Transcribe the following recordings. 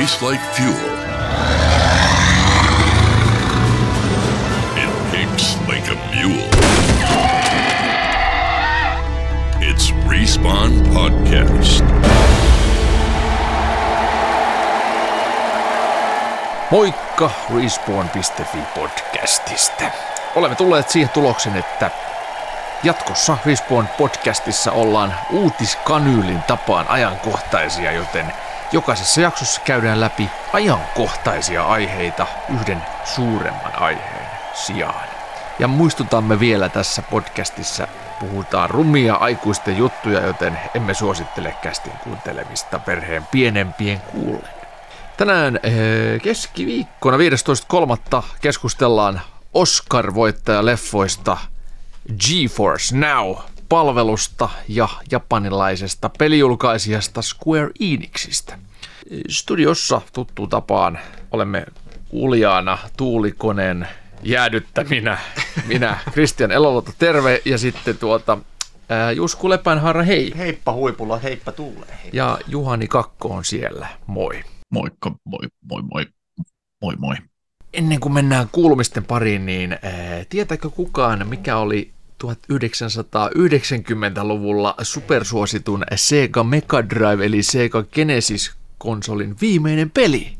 tastes like fuel. It picks like a mule. It's Respawn Podcast. Moikka Respawn.fi podcastista. Olemme tulleet siihen tuloksen, että jatkossa Respawn podcastissa ollaan uutiskanyylin tapaan ajankohtaisia, joten jokaisessa jaksossa käydään läpi ajankohtaisia aiheita yhden suuremman aiheen sijaan. Ja muistutamme vielä tässä podcastissa puhutaan rumia aikuisten juttuja, joten emme suosittele kästin kuuntelemista perheen pienempien kuullen. Tänään eh, keskiviikkona 15.3. keskustellaan Oscar-voittajaleffoista GeForce Now-palvelusta ja japanilaisesta pelijulkaisijasta Square Enixistä. Studiossa tuttuun tapaan olemme Uljaana Tuulikoneen jäädyttäminä. Minä, Kristian Elolota, terve, ja sitten tuota, ää, Jusku Lepänharra, hei. Heippa huipulla, heippa tuulee. Hei. Ja Juhani Kakko on siellä, moi. Moikka, moi, moi, moi, moi, moi. Ennen kuin mennään kuulumisten pariin, niin ää, tietääkö kukaan, mikä oli 1990-luvulla supersuositun Sega Mega Drive eli Sega Genesis-konsolin viimeinen peli?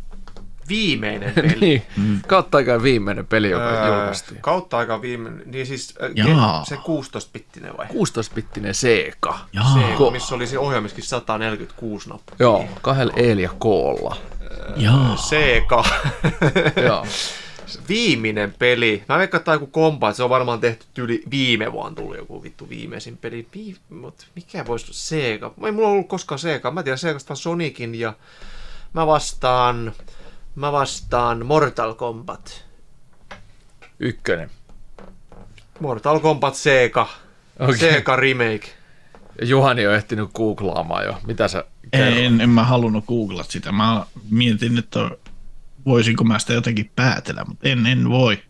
Viimeinen peli. niin, kautta aikaan viimeinen peli, joka Öö, julkaistiin. Kautta aika viimeinen, niin siis Jaa. se 16-bittinen vai? 16-bittinen Sega. Jaa. Se, Ko- missä oli se ohjelmiskin 146 nappia. Joo, kahdella Eellä ja Koolla. Jaa. Sega. Joo. Viimeinen peli. Mä veikkaan, että joku kompa, että se on varmaan tehty yli viime vuonna tullut joku vittu viimeisin peli. Vi- mut mikä voisi olla Sega? Ei mulla ollut koskaan Sega. Mä tiedän Segasta Sonicin ja mä vastaan, mä vastaan Mortal Kombat. Ykkönen. Mortal Kombat Sega. Okei. Sega Remake. Juhani on ehtinyt googlaamaan jo. Mitä sä kerrot? En, en mä halunnut googlata sitä. Mä mietin, että voisinko mä sitä jotenkin päätellä, mutta en, en voi.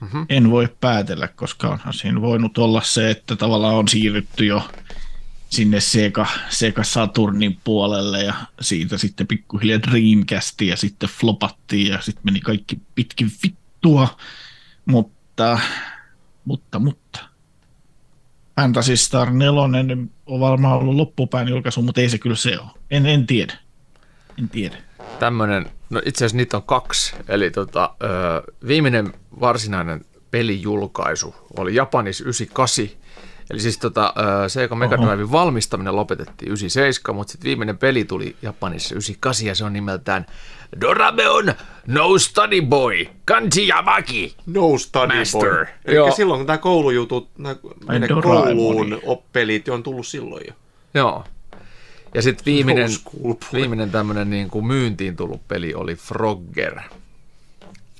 Mm-hmm. En voi päätellä, koska onhan siinä voinut olla se, että tavallaan on siirrytty jo sinne Sega, Sega Saturnin puolelle ja siitä sitten pikkuhiljaa Dreamcastiin ja sitten flopattiin ja sitten meni kaikki pitkin vittua, mutta, mutta, mutta. Fantasy Star 4 on varmaan ollut loppupään julkaisu, mutta ei se kyllä se ole. En, en tiedä. En tiedä. Tämmönen, no itse asiassa niitä on kaksi, eli tota, ö, viimeinen varsinainen pelijulkaisu oli Japanis 98, eli siis tota, ö, Sega Mega Oho. Driven valmistaminen lopetettiin 97, mutta sitten viimeinen peli tuli Japanissa 98 ja se on nimeltään Dorameon No Study Boy Kanji Yamaki. No Study Master. Boy. Eli silloin kun tämä koulujutut, nämä kouluun oppelit on tullut silloin jo. Joo. Ja sitten viimeinen, No viimeinen tämmöinen niin kuin myyntiin tullut peli oli Frogger.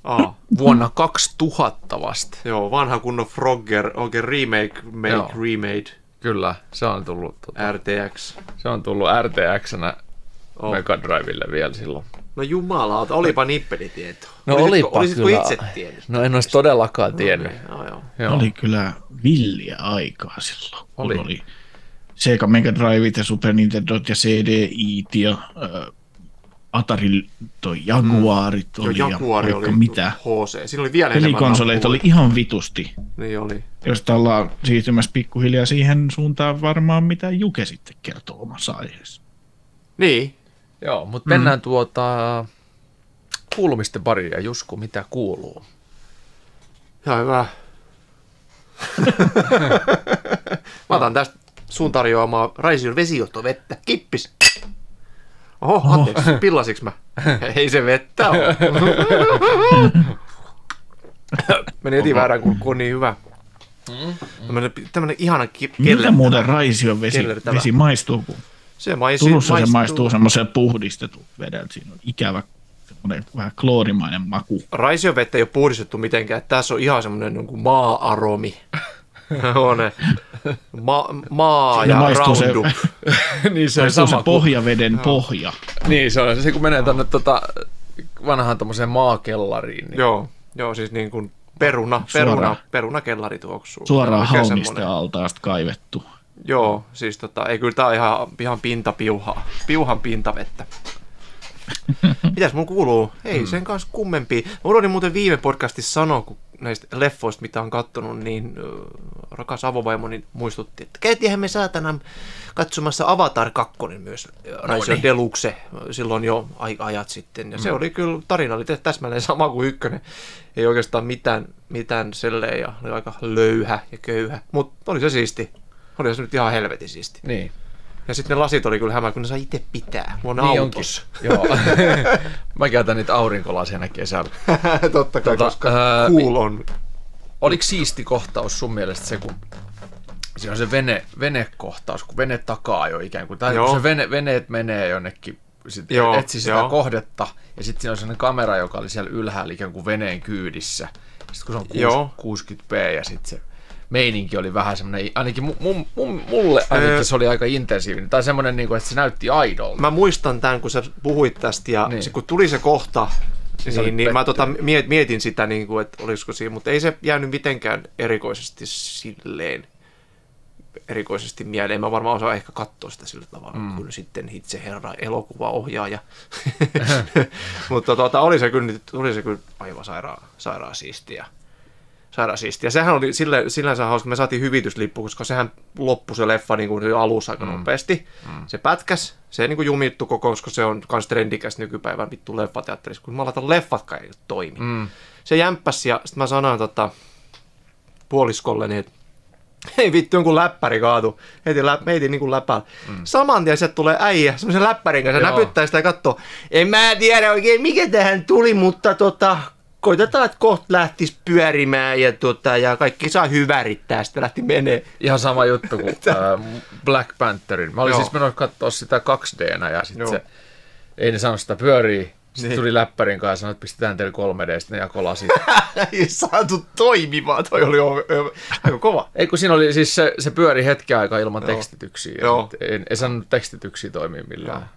Aa, Vuonna 2000 vasta. joo, vanha kunnon Frogger, oikein remake, make, Joo. remade, Kyllä, se on tullut tota, RTX. Se on tullut RTX-nä Oh. Mega Drivelle vielä silloin. No jumalauta, olipa nippelitieto. No olisitko, olipa olisitko kyllä. itse tiennyt? No en olisi todellakaan tiennyt. Joo, joo. Joo. Oli kyllä villiä aikaa silloin. kun Oli. oli Sega Mega Driveit ja Super Nintendo ja CDIt ja äh, Atari toi Jaguarit Joo, oli Jaguari ja oli vaikka mitä. HC. Siinä oli vielä enemmän Pelikonsoleita oli ihan vitusti. Niin oli. Josta ollaan siirtymässä pikkuhiljaa siihen suuntaan varmaan, mitä Juke sitten kertoo omassa aiheessa. Niin. Joo, mutta mennään tuota kuulumisten pariin ja Jusku, mitä kuuluu? Ihan hyvä. Mä otan tästä sun tarjoamaa Raision vesijohtovettä. Kippis. Oho, anteeksi, pillasiks mä? Ei se vettä ole. Meni heti väärään, on niin hyvä. Tämmönen, tämmönen ihana ki- Miltä kellertävä. muuten Raision vesi, kellertävä. vesi maistuu, kun Se maistuu. Turussa se maistuu semmoisen puhdistetun vedeltä. Siinä on ikävä semmoinen vähän kloorimainen maku. Raision vettä ei ole puhdistettu mitenkään. Tässä on ihan semmoinen niin maa-aromi. on ma- maa ja maistuu se- niin se Maistuu se pohjaveden pohja. Niin, se on se, kun menee tänne tota, vanhaan tommoseen maakellariin. Niin, Joo, joo, siis niin kuin peruna, peruna, perunakellari tuoksuu. Suoraan haunista semmoinen. altaasta kaivettu. Joo, siis tota, ei kyllä tää on ihan, ihan pintapiuhaa, piuhan pintavettä. Mitäs mun kuuluu? Ei mm. sen kanssa kummempi. Mä unohdin muuten viime podcastissa sanoa, kun näistä leffoista, mitä on kattonut, niin rakas avovaimoni muistutti, että käytiinhän me saatana katsomassa Avatar 2 myös Rise of Deluxe silloin jo ajat sitten. Ja se oli kyllä, tarina oli täsmälleen sama kuin ykkönen. Ei oikeastaan mitään, mitään selleen ja oli aika löyhä ja köyhä. Mutta oli se siisti. Oli se nyt ihan helvetin siisti. Niin. Ja sitten ne lasit oli kyllä hämää, kun ne sai itse pitää. Mulla on Niin autos. Joo. Mä käytän niitä aurinkolaseina kesällä. Totta kai, Tota, koska ää, cool on. Oliko siisti kohtaus sun mielestä se, kun siinä on se vene, venekohtaus, kun vene takaa jo ikään kuin, tai kun se vene, veneet menee jonnekin, sit Joo, etsi sitä joo. kohdetta, ja sitten siinä on sellainen kamera, joka oli siellä ylhäällä ikään kuin veneen kyydissä. Sitten kun se on Joo. 60, 60p ja sitten se meininki oli vähän semmoinen, ainakin mu, mu, mu, mulle ainakin se oli aika intensiivinen, tai semmoinen, niin kuin, että se näytti aidolta. Mä muistan tämän, kun sä puhuit tästä, ja Niin. niin. se, kun tuli se kohta, oli niin, niin mä tota, miet- mietin sitä, niin kuin, että olisiko siinä, mutta ei se jäänyt mitenkään erikoisesti silleen erikoisesti mieleen. Mä varmaan osaan ehkä katsoa sitä sillä tavalla, mm. kun sitten itse herra elokuvaohjaaja. mutta tota, oli se kyllä, oli se kyllä aivan sairaan, sairaan siistiä. Sairaan siistiä. Sehän oli sille, sillänsä hauska, me saatiin hyvityslippu, koska sehän loppui se leffa niin kuin alussa aika mm. nopeasti. Mm. Se pätkäs, se niin kuin jumittu koko, koska se on kans trendikäs nykypäivän vittu leffateatterissa, kun mä laitan leffatkaan ei toimi. Mm. Se jämppäs ja sitten mä sanoin tota, puoliskolle, niin että ei vittu, jonkun läppäri kaatu. Heti, lä, heti niin kuin läpäällä. Mm. Saman tien sieltä tulee äijä, semmoisen läppärin kanssa, Joo. näpyttää sitä ja katsoo. En mä tiedä oikein, mikä tähän tuli, mutta tota, koitetaan, että kohta lähtisi pyörimään ja, tota, ja kaikki saa hyvärittää. Sitten lähti menee. Ihan sama juttu kuin äh, Black Pantherin. Mä olin Joo. siis menossa katsoa sitä 2Dnä ja sitten se, ei ne sanonut sitä pyörii. Sitten Niin. tuli läppärin kanssa ja sanoi, että pistetään teille 3D, sitten ne lasit. Ei saatu toimimaan, toi oli aika kova. ei kun siinä oli siis se, se pyöri hetken aikaa ilman Joo. tekstityksiä. Joo. sit Ei, ei sanonut tekstityksiä toimia millään. Joo.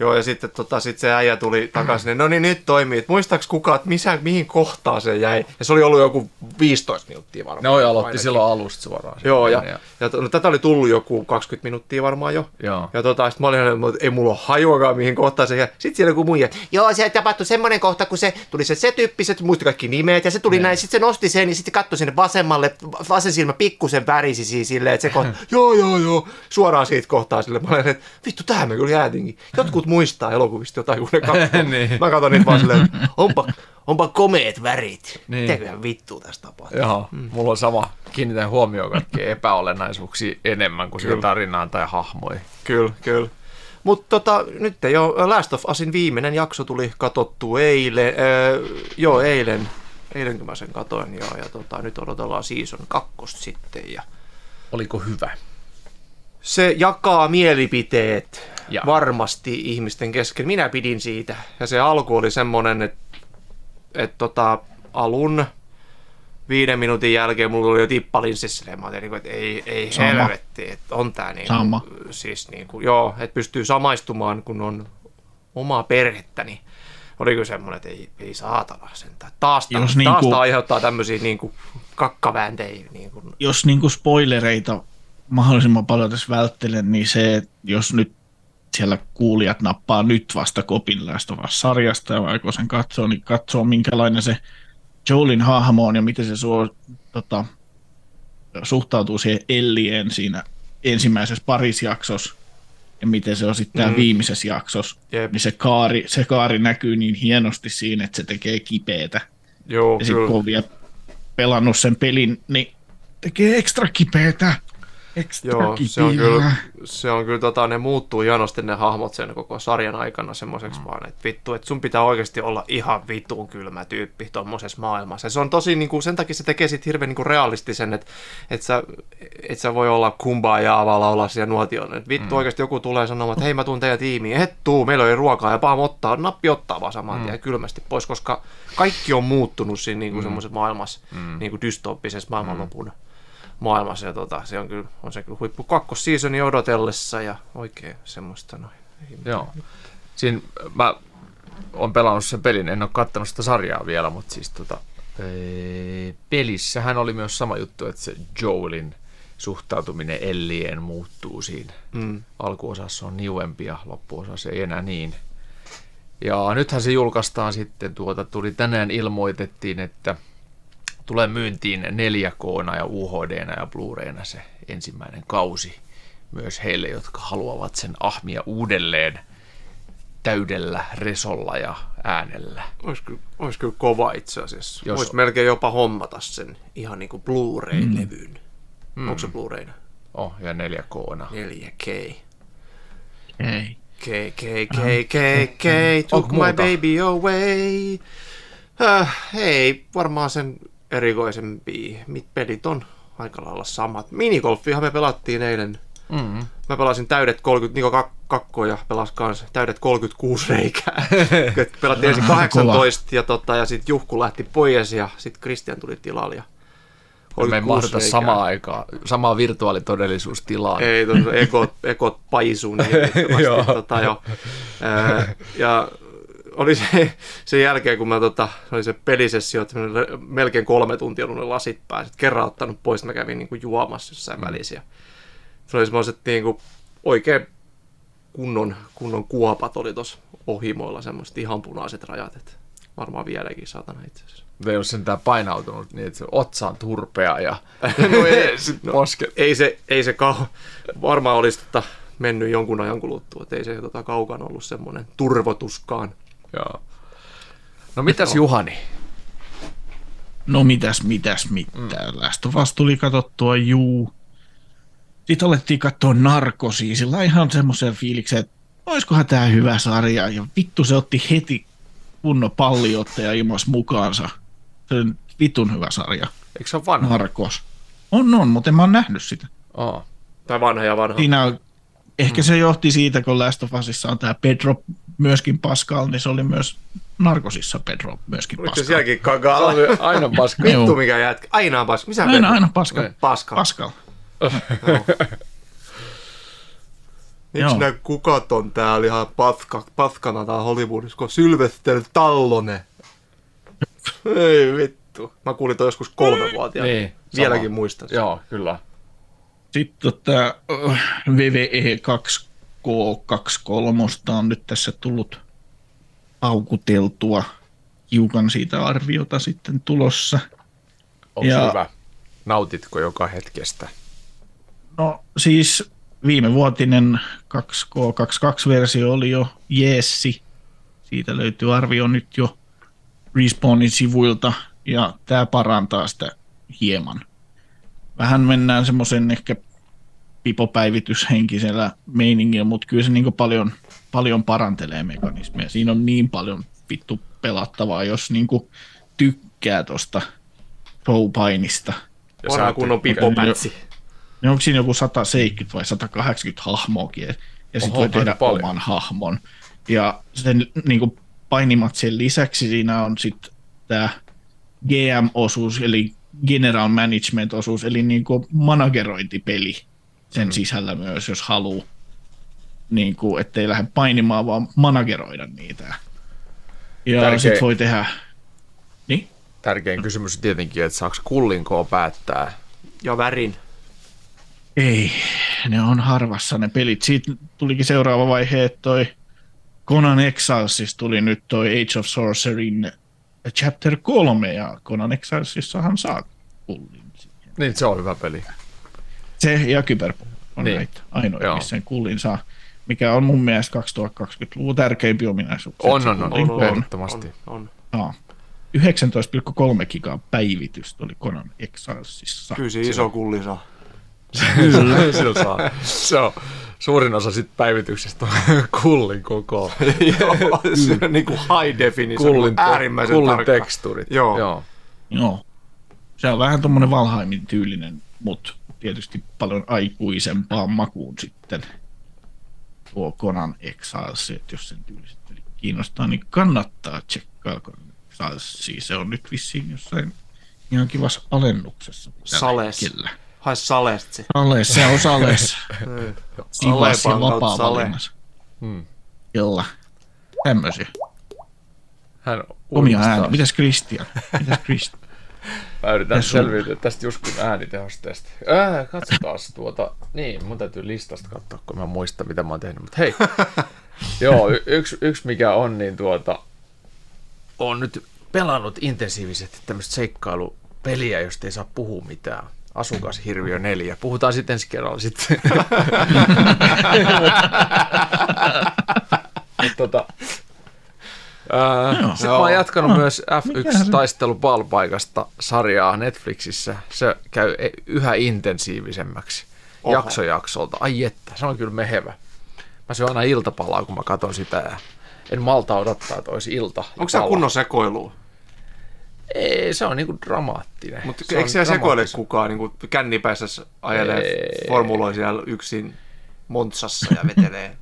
Joo, ja sitten tota, sit se äijä tuli takaisin, niin no niin nyt toimii. Et muistaaks kukaan, että missä, mihin kohtaan se jäi? Ja se oli ollut joku 15 minuuttia varmaan. Ne oi aloitti ainakin. silloin alusta suoraan. Joo, ja, ja, ja to- no, tätä oli tullut joku 20 minuuttia varmaan jo. Joo. Ja tota, sit mä olin, että ei mulla ole hajuakaan mihin kohtaan se jäi. Sitten siellä joku muija, joo, se tapahtui semmoinen kohta, kun se tuli se, se tyyppi, se muisti kaikki nimet, ja se tuli näin, sitten se nosti sen, ja sitten katsoi sinne vasemmalle, vasen silmä pikkusen värisi siis silleen, että se kohta, joo, joo, joo, suoraan siitä kohtaa sille. Mä olin, että vittu, tähän me kyllä jäätinkin. Jotkut muistaa elokuvista jotain, kun ne katsoo. Niin. Mä katson niitä vaan silleen, että onpa, onpa komeet värit. Niin. Mitäköhän vittua tästä tapahtuu? Joo, mulla on sama. Kiinnitän huomioon kaikkiin epäolennaisuuksia enemmän kuin siihen tarinaan tai hahmoihin. Kyllä, kyllä. Mutta tota, nyt jo Last of Usin viimeinen jakso tuli katsottu eilen, öö, joo eilen, eilen kun mä sen katoin joo, ja tota, nyt odotellaan season kakkosta sitten ja Oliko hyvä? Se jakaa mielipiteet Ja. varmasti ihmisten kesken. Minä pidin siitä ja se alku oli semmonen, että et tota, alun viiden minuutin jälkeen mulla oli jo tippalinssissä, mä olin, niin kuin, että ei, ei Sama. helvetti, että on tää niin Sama. siis niin kuin, joo, että pystyy samaistumaan, kun on omaa perhettä, niin oli kyllä semmoinen, että ei, ei saatana sentään. Taas, Jos taas niinku- tää aiheuttaa tämmöisiä niin kuin kakkavääntejä. Niin kuin, jos niinku spoilereita mahdollisimman paljon tässä välttelen, niin se, että jos nyt siellä kuulijat nappaa nyt vasta kopin Us-sarjasta ja aikoo sen katsoa, niin katsoo minkälainen se Joelin hahmo on ja miten se suo, tota, suhtautuu siihen Ellien siinä ensimmäisessä parisjaksossa ja miten se on sitten. Mm. viimeisessä jaksossa, Jep. niin se kaari, se kaari näkyy niin hienosti siinä, että se tekee kipeätä. joo, Ja sitten kun on vielä pelannut sen pelin, niin tekee ekstra kipeätä. Ekstra Joo, se on kyllä, se on kyllä tota, ne muuttuu hienosti ne hahmot sen koko sarjan aikana semmoiseksi mm. vaan, että vittu, että sun pitää oikeasti olla ihan vitun kylmä tyyppi tuommoisessa maailmassa. Ja se on tosi, niin kuin, sen takia se tekee sit hirveän niin realistisen, että et sä, et sä voi olla kumbaa ja avaa laulaa siellä nuotion. Et vittu mm. oikeasti joku tulee sanomaan, että hei mä tuun teidän tiimiin, et tuu, meillä ei ruokaa ja pam ottaa, nappi ottaa vaan saman tien kylmästi pois, koska kaikki on muuttunut siinä niin kuin mm. semmoisessa maailmassa, mm. niin kuin dystooppisessa maailmanlopun. Mm maailmassa. Ja tota, se on kyllä, on se kyllä huippu kakkosseasoni odotellessa ja oikein semmoista noin. Joo. Siinä mä oon pelannut sen pelin, en ole kattanut sitä sarjaa vielä, mutta siis tota, ee, pelissähän oli myös sama juttu, että se Joelin suhtautuminen Ellien muuttuu siinä. Mm. Alkuosassa on niuempi ja loppuosassa ei enää niin, Ja nythän se julkaistaan sitten, tuota, tuli tänään ilmoitettiin, että tulee myyntiin 4 k ja UHD ja Blu-rayna se ensimmäinen kausi myös heille, jotka haluavat sen ahmia uudelleen täydellä resolla ja äänellä. Olisi kyllä, olisi kyllä kova itse asiassa. Jos-. Voisi melkein jopa hommata sen ihan niin kuin Blu-ray-levyn. Mm. Onko se Blu-rayna? Oh, ja 4 k 4K. Ei. K, K, K, K, K, took my baby away. Äh, ei, varmaan sen erikoisempi. Mit pelit on aika lailla samat. Minigolfihan me pelattiin eilen. mm. Mä pelasin täydet 30, Niko Kak- Kakko ja pelas kans täydet 36 reikää. Pelattiin ensin 18 ja, tota, ja sitten Juhku lähti pois ja sitten Christian tuli tilalle. Ja Me ei 36 mahduta reikää. samaan aikaan, samaa virtuaalitodellisuustilaan. Ei, tuota, ekot, ekot paisuu niin tota, jo. Ää, ja oli se, sen jälkeen, kun mä tota, oli se pelisessio, että melkein kolme tuntia ollut ne lasit päällä. Sitten kerran ottanut pois, mä kävin niin kuin juomassa jossain välissä. Ja se oli semmoiset niin kuin, oikein kunnon, kunnon kuopat oli tuossa ohimoilla, semmoiset ihan punaiset rajat. Että varmaan vieläkin saatana itse asiassa. Ei ole sentään painautunut niin, että se otsa on turpea ja no ei, No, posket. Ei se, ei se kau... varmaan olisi tota, mennyt jonkun ajan kuluttua, että ei se tota, kaukana ollut semmoinen turvotuskaan. Joo. No mitäs Juhani? No mitäs, mitäs, mitään. Mm. Last of Us tuli katsottua, juu. Sitten alettiin katsoa narkosia, sillä ihan semmoisen fiiliksen, että olisikohan tämä hyvä sarja. Ja vittu se otti heti kunnon palliottaja ilmas mukaansa. Se on vitun hyvä sarja. Eikö se ole vanha? Narkos. On, on, mutta en mä oon nähnyt sitä. Oh. Tai vanha ja vanha. Siinä on, ehkä se johti siitä, kun Last of Usissa on tämä Pedro myöskin Pascal, niin se oli myös Narkosissa Pedro myöskin Oliko Pascal. sielläkin Kagal? oli aina Pascal. Vittu mikä jätkä. Aina Pascal. Missä aina, Pedro? aina Pascal. Pascal. Pascal. Miksi nämä kukat on täällä ihan patka, patkana täällä Hollywoodissa, kun Sylvester Tallone? Ei vittu. Mä kuulin toi joskus kolmevuotiaana. Niin, Vieläkin muistan sen. Joo, kyllä. Sitten tämä VVE 2 K23 on nyt tässä tullut aukuteltua. Hiukan siitä arviota sitten tulossa. Onko ja, hyvä? Nautitko joka hetkestä? No siis viime vuotinen 2K22-versio oli jo jeessi. Siitä löytyy arvio nyt jo Respawnin sivuilta ja tämä parantaa sitä hieman. Vähän mennään semmoisen ehkä pipopäivityshenkisellä meiningillä, mutta kyllä se niin paljon, paljon parantelee mekanismeja. Siinä on niin paljon vittu pelattavaa, jos niin tykkää tuosta showpainista. Ja Vanha sä kunnon pipopätsi. Niin onko siinä joku 170 vai 180 hahmoakin, ja sitten voi tehdä paljon. oman hahmon. Ja sen niin kuin painimatsien lisäksi siinä on sitten tämä GM-osuus, eli General Management-osuus, eli niin kuin managerointipeli sen mm. sisällä myös, jos haluaa. Niin kuin, ettei lähde painimaan, vaan manageroida niitä. Ja sitten voi tehdä... Niin? Tärkein kysymys on tietenkin, että saako kullinkoa päättää. Ja värin. Ei, ne on harvassa ne pelit. Siitä tulikin seuraava vaihe, että toi Conan Exilesissa tuli nyt toi Age of Sorceryn Chapter 3, ja Conan Exilesissahan saa kullin. Niin, se on hyvä peli. Se ja Kyberpunk on Niin. niin. näitä ainoa, Joo. missä sen kullin saa, mikä on mun mielestä 2020-luvun tärkeimpi ominaisuus. On, on, on, kullin on, on. On, on. Joo. 19,3 gigaa päivitystä oli Conan Exilesissa. Kyllä se iso kulli saa. Kyllä. Sillä saa. Se on suurin osa sit päivityksestä on kullin koko. Joo, se on niin kuin high definition, Kullin, te- äärimmäisen kullin tarkka. tekstuurit. Joo. Joo. Joo. Se on vähän tuommoinen Valheimin tyylinen, mutta tietysti paljon aikuisempaan makuun sitten tuo Conan Exiles, että jos sen tyyliset pelit kiinnostaa, niin kannattaa tsekkaa Conan Exiles. Siis se on nyt vissiin jossain ihan kivassa alennuksessa. Sales. hetkellä. Hae salesta se. Sales, se on Sales. Kivassa ja vapaa Sale. valinnassa. Hmm. Kyllä. Tämmöisiä. Hän Omia uudistaa. ääniä. Mitäs Christian? Mitäs Christian? Mä yritän selviytyä tästä just kun äänitehosteesta. Äh, katsotaan tuota. Niin, mun täytyy listasta katsoa, kun mä muistan, mitä mä oon tehnyt. Mutta hei, Joo, y- yksi, yksi mikä on, niin tuota, on nyt pelannut intensiivisesti tämmöistä seikkailupeliä, josta ei saa puhua mitään. Asukas-hirviö 4. Puhutaan sitten ensi kerralla sitten. Mut tota, sitten mä oon jatkanut Ah, myös mikä se- F1-taistelu palpaikasta sarjaa Netflixissä. Se käy e- yhä intensiivisemmäksi Oho. jakso jaksolta. Ai että, se on kyllä mehevä. Mä syön aina iltapalaa, kun mä katson sitä ja en malta odottaa, että olisi ilta. Onko se kunnon sekoilua? Ei, se on niinku dramaattinen. Mutta Se eikö siellä sekoile kukaan niin kännipäissä ajelee Ei. formuloi siellä yksin Montsassa ja vetelee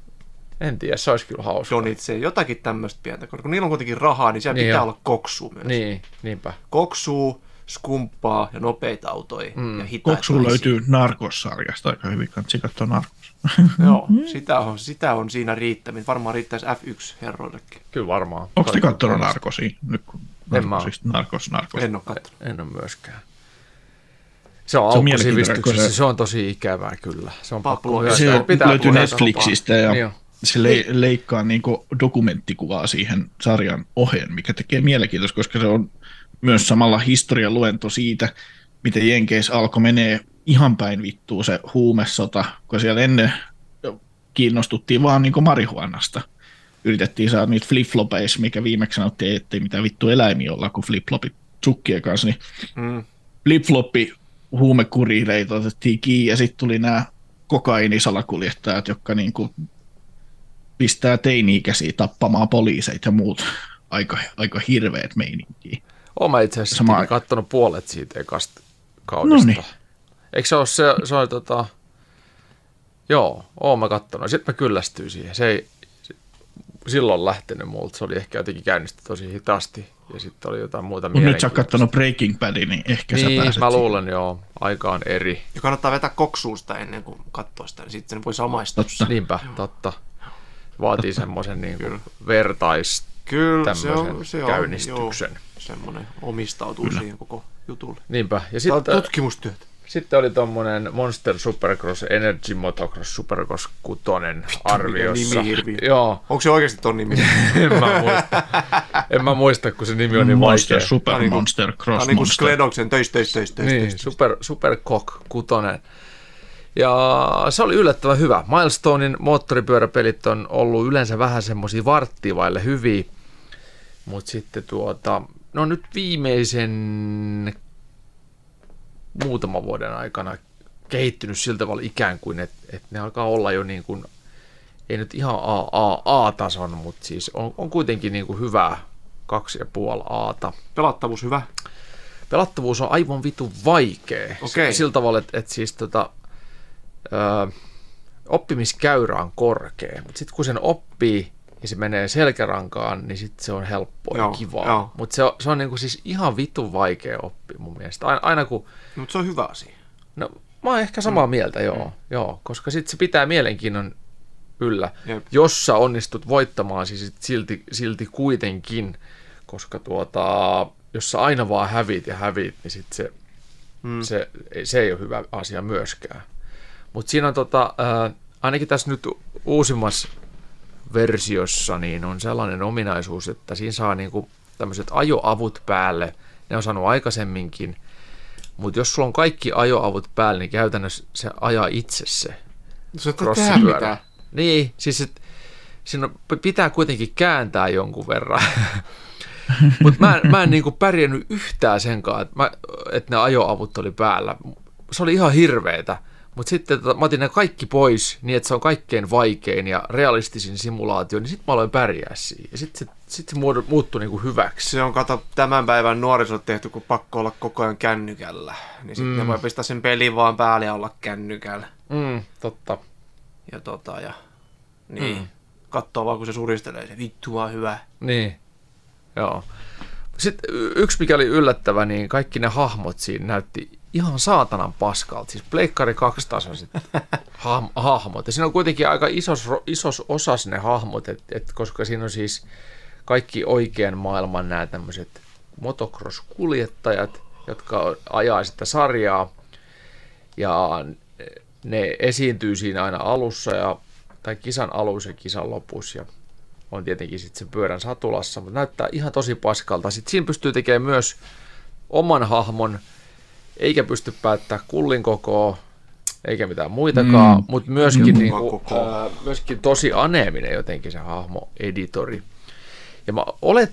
En tiedä, se olisi kyllä hauska. donitsee, jotakin tämmöistä pientä, koska kun niillä on kuitenkin rahaa, niin siellä Niin pitää on. olla koksua myös. Niin, niinpä. Koksuu, skumppaa ja nopeita autoja mm. ja hitaita Koksu naisia. löytyy Narcos-sarjasta aika hyvin, kannattaa katsoa Narcos. Joo, sitä on, sitä on siinä riittämin. Varmaan riittäisi F1-herroillekin. Kyllä varmaan. Onko te kattonut Narcosia? Nyt kun En mä Narcos, Narcos. En ole katsonut. En ole myöskään. Se on Se on kun se... se- on tosi ikävää kyllä. Se on pakko Pablo. Se on, Pitää löytyy Netflixistä ja Niin on. Se le- leikkaa niin dokumenttikuvaa siihen sarjan oheen, mikä tekee mielenkiintoista, koska se on myös samalla historian luento siitä, miten Jenkeissä alkoi menee ihan päin vittuun se huumesota, kun siellä ennen kiinnostuttiin vaan niin marihuanasta. Yritettiin saada niitä flip-flopeissa, mikä viimeksi sanottiin, että ei mitään vittu eläimiä olla kuin flip-flopit sukkien kanssa, niin Mm. flip-floppi huumekuriireita otettiin kiinni ja sitten tuli nämä kokaiinisalakuljettajat, jotka niinku pistää teini-ikäisiä tappamaan poliiseita ja muut aika, aika hirveät meininkiä. Oon mä itse asiassa Sama Sama... aika. kattonut puolet siitä ekasta kaudesta. Noniin. Eikö se ole se, se oli tota... Joo, oon mä kattonut. Sitten mä kyllästyin siihen. Se ei se, silloin lähtenyt multa. Se oli ehkä jotenkin käynnisty tosi hitaasti. Ja sitten oli jotain muuta Mutta nyt sä oot kattonut Breaking Badia, niin ehkä sä Niin, pääset mä siihen. luulen joo. Aika on eri. Ja kannattaa vetää koksuusta ennen kuin katsoo sitä, niin sitten voi samaistua. Totta. Niinpä, totta. Vaatii semmoisen niin kuin vertais Kyllä, se on, se on käynnistyksen. Joo, semmoinen omistautuu Kyllä. siihen koko jutulle. Niinpä. Ja Tämä on sitten, oli tommonen Monster Supercross Energy Motocross Supercross 6 arviossa. nimi hirviö. Joo, Onko se oikeasti ton nimi? en mä muista. en mä muista, kun se nimi on niin Monster, vaikea. Super Tää on niinku- Monster, Tämä Cross on niin kuin Monster. Skledoksen töis, töis, töis, töis, Niin, töis. super, Supercock 6. Ja se oli yllättävän hyvä. Milestonein moottoripyöräpelit on ollut yleensä vähän semmoisia varttia vaille hyviä, mutta sitten tuota, no nyt viimeisen muutaman vuoden aikana kehittynyt sillä tavalla ikään kuin, että, että ne alkaa olla jo niin kuin, ei nyt ihan A, A, A-tason, mutta siis on, on kuitenkin niin kuin hyvää kaksi ja puoli Aata Pelattavuus hyvä. pelattavuus on aivan vitu vaikea. Okei. Sillä tavalla, että, että siis tota, ö, oppimiskäyrä on korkea, mutta sitten kun sen oppii ja se menee selkärankaan, niin sitten se on helppoa Joo, ja kivaa. Mutta se on, se on niinku siis ihan vitu vaikea oppia mun mielestä. Aina, aina kun, Mutta se on hyvä asia. no mä oon ehkä samaa mieltä, joo, joo koska sitten se pitää mielenkiinnon yllä, Jep. jos sä onnistut voittamaan siis sit silti, silti kuitenkin, koska tuota, jos sä aina vaan hävit ja hävit, niin sit se, mm. se, se ei ole hyvä asia myöskään. Mutta siinä on tota, ää, ainakin tässä nyt uusimmassa versiossa niin on sellainen ominaisuus, että siinä saa niinku tämmöiset ajoavut päälle, ne on saanut aikaisemminkin, mutta jos sulla on kaikki ajoavut päällä, niin käytännössä se ajaa itse se Se tehdä crossipyörä. mitään. Niin, siis et, siinä pitää kuitenkin kääntää jonkun verran. Mutta mä, en- mä en niinku pärjännyt yhtään senkaan, että, että ne ajoavut oli päällä. Se oli ihan hirveetä. Mutta sitten tota, mä otin ne kaikki pois niin, että se on kaikkein vaikein ja realistisin simulaatio, niin sitten mä aloin pärjää siihen. Ja sitten se, sit se muuttui niinku hyväksi. Se on kato tämän päivän nuorisot tehty, kun pakko olla koko ajan kännykällä. Niin sitten mm. ne voi pistää sen pelin vaan päälle ja olla kännykällä. Mm, totta. Ja tota, ja niin. Mm. Kattoo vaan, kun se suristelee, se vittu on hyvä. Niin, joo. Sitten yksi, mikä oli yllättävä, niin kaikki ne hahmot siinä näytti ihan saatanan paskalta. Siis Pleikkari 2 tasoiset ha- hahmot. Ja siinä on kuitenkin aika isos, isos osas ne hahmot, et, et, koska siinä on siis kaikki oikean maailman nämä tämmöiset motocross-kuljettajat, jotka ajaa sitä sarjaa. Ja ne esiintyy siinä aina alussa ja tai kisan alussa ja kisan lopussa ja on tietenkin sitten se pyörän satulassa, mutta näyttää ihan tosi paskalta. Sitten siinä pystyy tekemään myös oman hahmon, eikä pysty päättää kullin kokoa, eikä mitään muitakaan, mm. mutta myöskin, niinku, ää, myöskin tosi aneeminen jotenkin se hahmo-editori. Ja mä olet,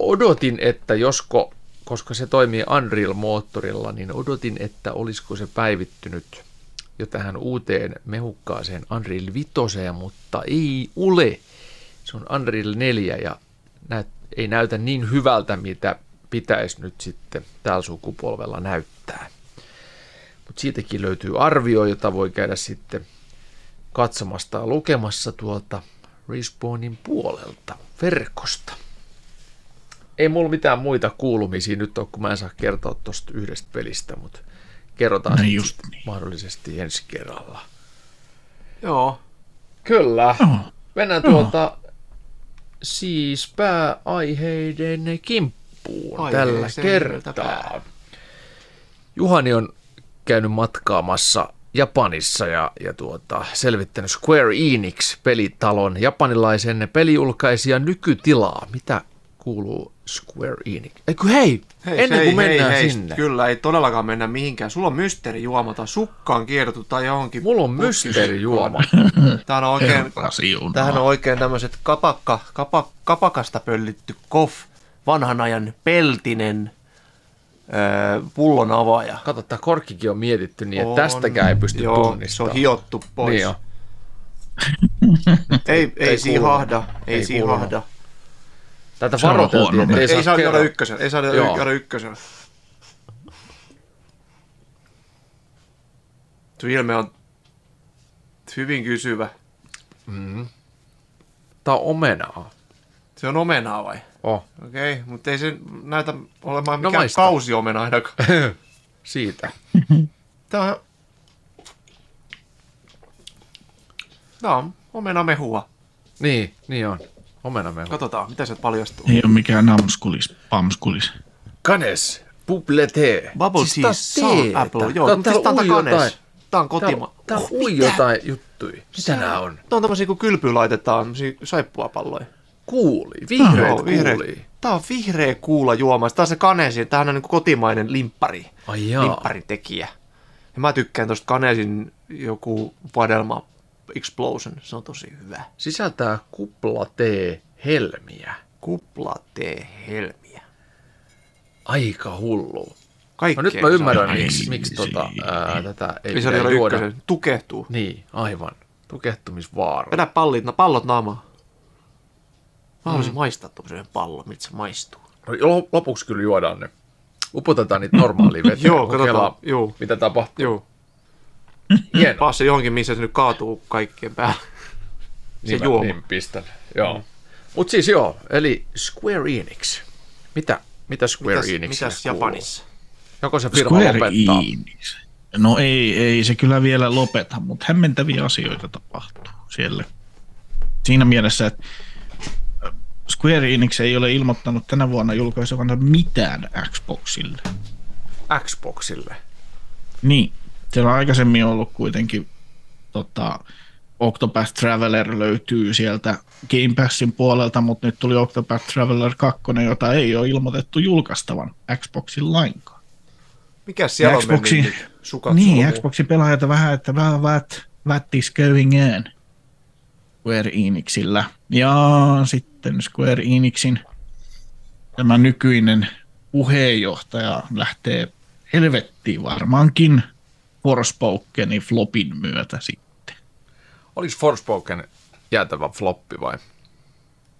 odotin, että josko, koska se toimii Unreal-moottorilla, niin odotin, että olisiko se päivittynyt jo tähän uuteen mehukkaaseen Unreal 5, mutta ei ole. Se on Unreal 4 ja näyt, ei näytä niin hyvältä, mitä pitäisi nyt sitten tällä sukupolvella näyttää. Mutta siitäkin löytyy arvio, jota voi käydä sitten katsomasta ja lukemassa tuolta Respawnin puolelta verkosta. Ei mulla mitään muita kuulumisia nyt ole, kun mä en saa kertoa tuosta yhdestä pelistä, mutta kerrotaan No just niin. mahdollisesti ensi kerralla. Joo. Kyllä. Joo. Mennään Joo. tuolta siis pääaiheiden kimppuun Aiheeseen tällä nimeltä kertaa. Juhani on käynyt matkaamassa Japanissa ja, ja tuota, selvittänyt Square Enix-pelitalon japanilaisen pelijulkaisijan nykytilaa. Mitä kuuluu Square Enix? Eikö hei, hei ennen kuin mennään hei, sinne. Kyllä, ei todellakaan mennä mihinkään. Sulla on mysteerijuoma tai sukkaan kierretty tai johonkin. Mulla on mysteerijuoma. Tää on oikein, tämähän on oikein tämmöiset kapakka, kapa, kapakasta pöllitty koff, vanhan ajan peltinen öö, pullon avaaja. Kato, tämä korkkikin on mietitty niin, että On. tästäkään ei pysty Joo, se tunnistamaan. on hiottu pois. Niin on. Ei, ei, Ei siihahda, ei, Ei siihahda. Tätä Se varoiteltiin, että ei, Ei, saa, kerran. ykkösen, ei saa juoda ykkösen. Tuo ilme on hyvin kysyvä. Tämä on omenaa. Se on omenaa vai? Oh, Okei, okay, mutta ei se näytä olemaan No mikään maista. kausiomena ainakaan. siitä. Tää on... Tää on omena mehua. Niin, niin on. Omena meillä. Katsotaan, mitä sieltä paljastuu. Ei ole mikään namskulis, pamskulis. Kanes, bubble tea. Bubble Siis tea, salt apple. Joo, Tää- mutta siis tää on jotain. Tää on kotima. on, tää on Oh, ui mitä? jotain juttui. Mitä nää on? Tää on tämmösiä kuin kylpyyn laitetaan, tämmösiä saippuapalloja. Kuuli. Vihreät Joo, vihreä- kuuli. Tää on vihreä kuula juoma. Tää on se kanesin. Tää on niin kotimainen limppari. Ai jaa. Limpparitekijä. Ja mä tykkään tosta kanesin joku vadelma explosion. Se on tosi hyvä. Sisältää kupla tee helmiä. Kupla tee helmiä. Aika hullu. Kaikkea. No nyt mä ymmärrän, miksi, miksi tota, ää, tätä ei Ei juoda. ykkösen. Tukehtuu. Niin, aivan. Tukehtumisvaara. Vedä pallit, no pallot naamaa. Mä haluaisin maistaa tuommoisen pallon, miltä se maistuu. No, lo- lopuksi kyllä juodaan ne. Upotetaan niitä normaaliin veteen. Joo, katsotaan. Joo. Mitä tapahtuu. Joo. Hienoa. Paa se johonkin, missä se nyt kaatuu kaikkien päälle. Se niin, juoma. Niin pistän. Joo. Mutta siis joo, eli Square Enix. Mitä, mitä Square Mitäs, Enixille mitäs kuuluu? Japanissa? Joko se firma Square lopettaa? Enix. No ei, ei se kyllä vielä lopeta, mutta hämmentäviä asioita tapahtuu siellä. Siinä mielessä, että Square Enix ei ole ilmoittanut tänä vuonna julkaisevansa mitään Xboxille. Xboxille. Niin, siellä on aikaisemmin ollut kuitenkin tota, Octopath Traveler löytyy sieltä Game Passin puolelta, mutta nyt tuli Octopath Traveler 2, jota ei ole ilmoitettu julkaistavan Xboxin lainkaan. Mikäs siellä on Xboxin- mennyt niin? Xboxin pelaajat vähän, että well, what, what is going on Square Enixillä. Ja sitten Square Enixin tämä nykyinen puheenjohtaja lähtee helvettiin varmaankin Forspokenin flopin myötä sitten. Oliko Forspoken jäätävä floppi vai?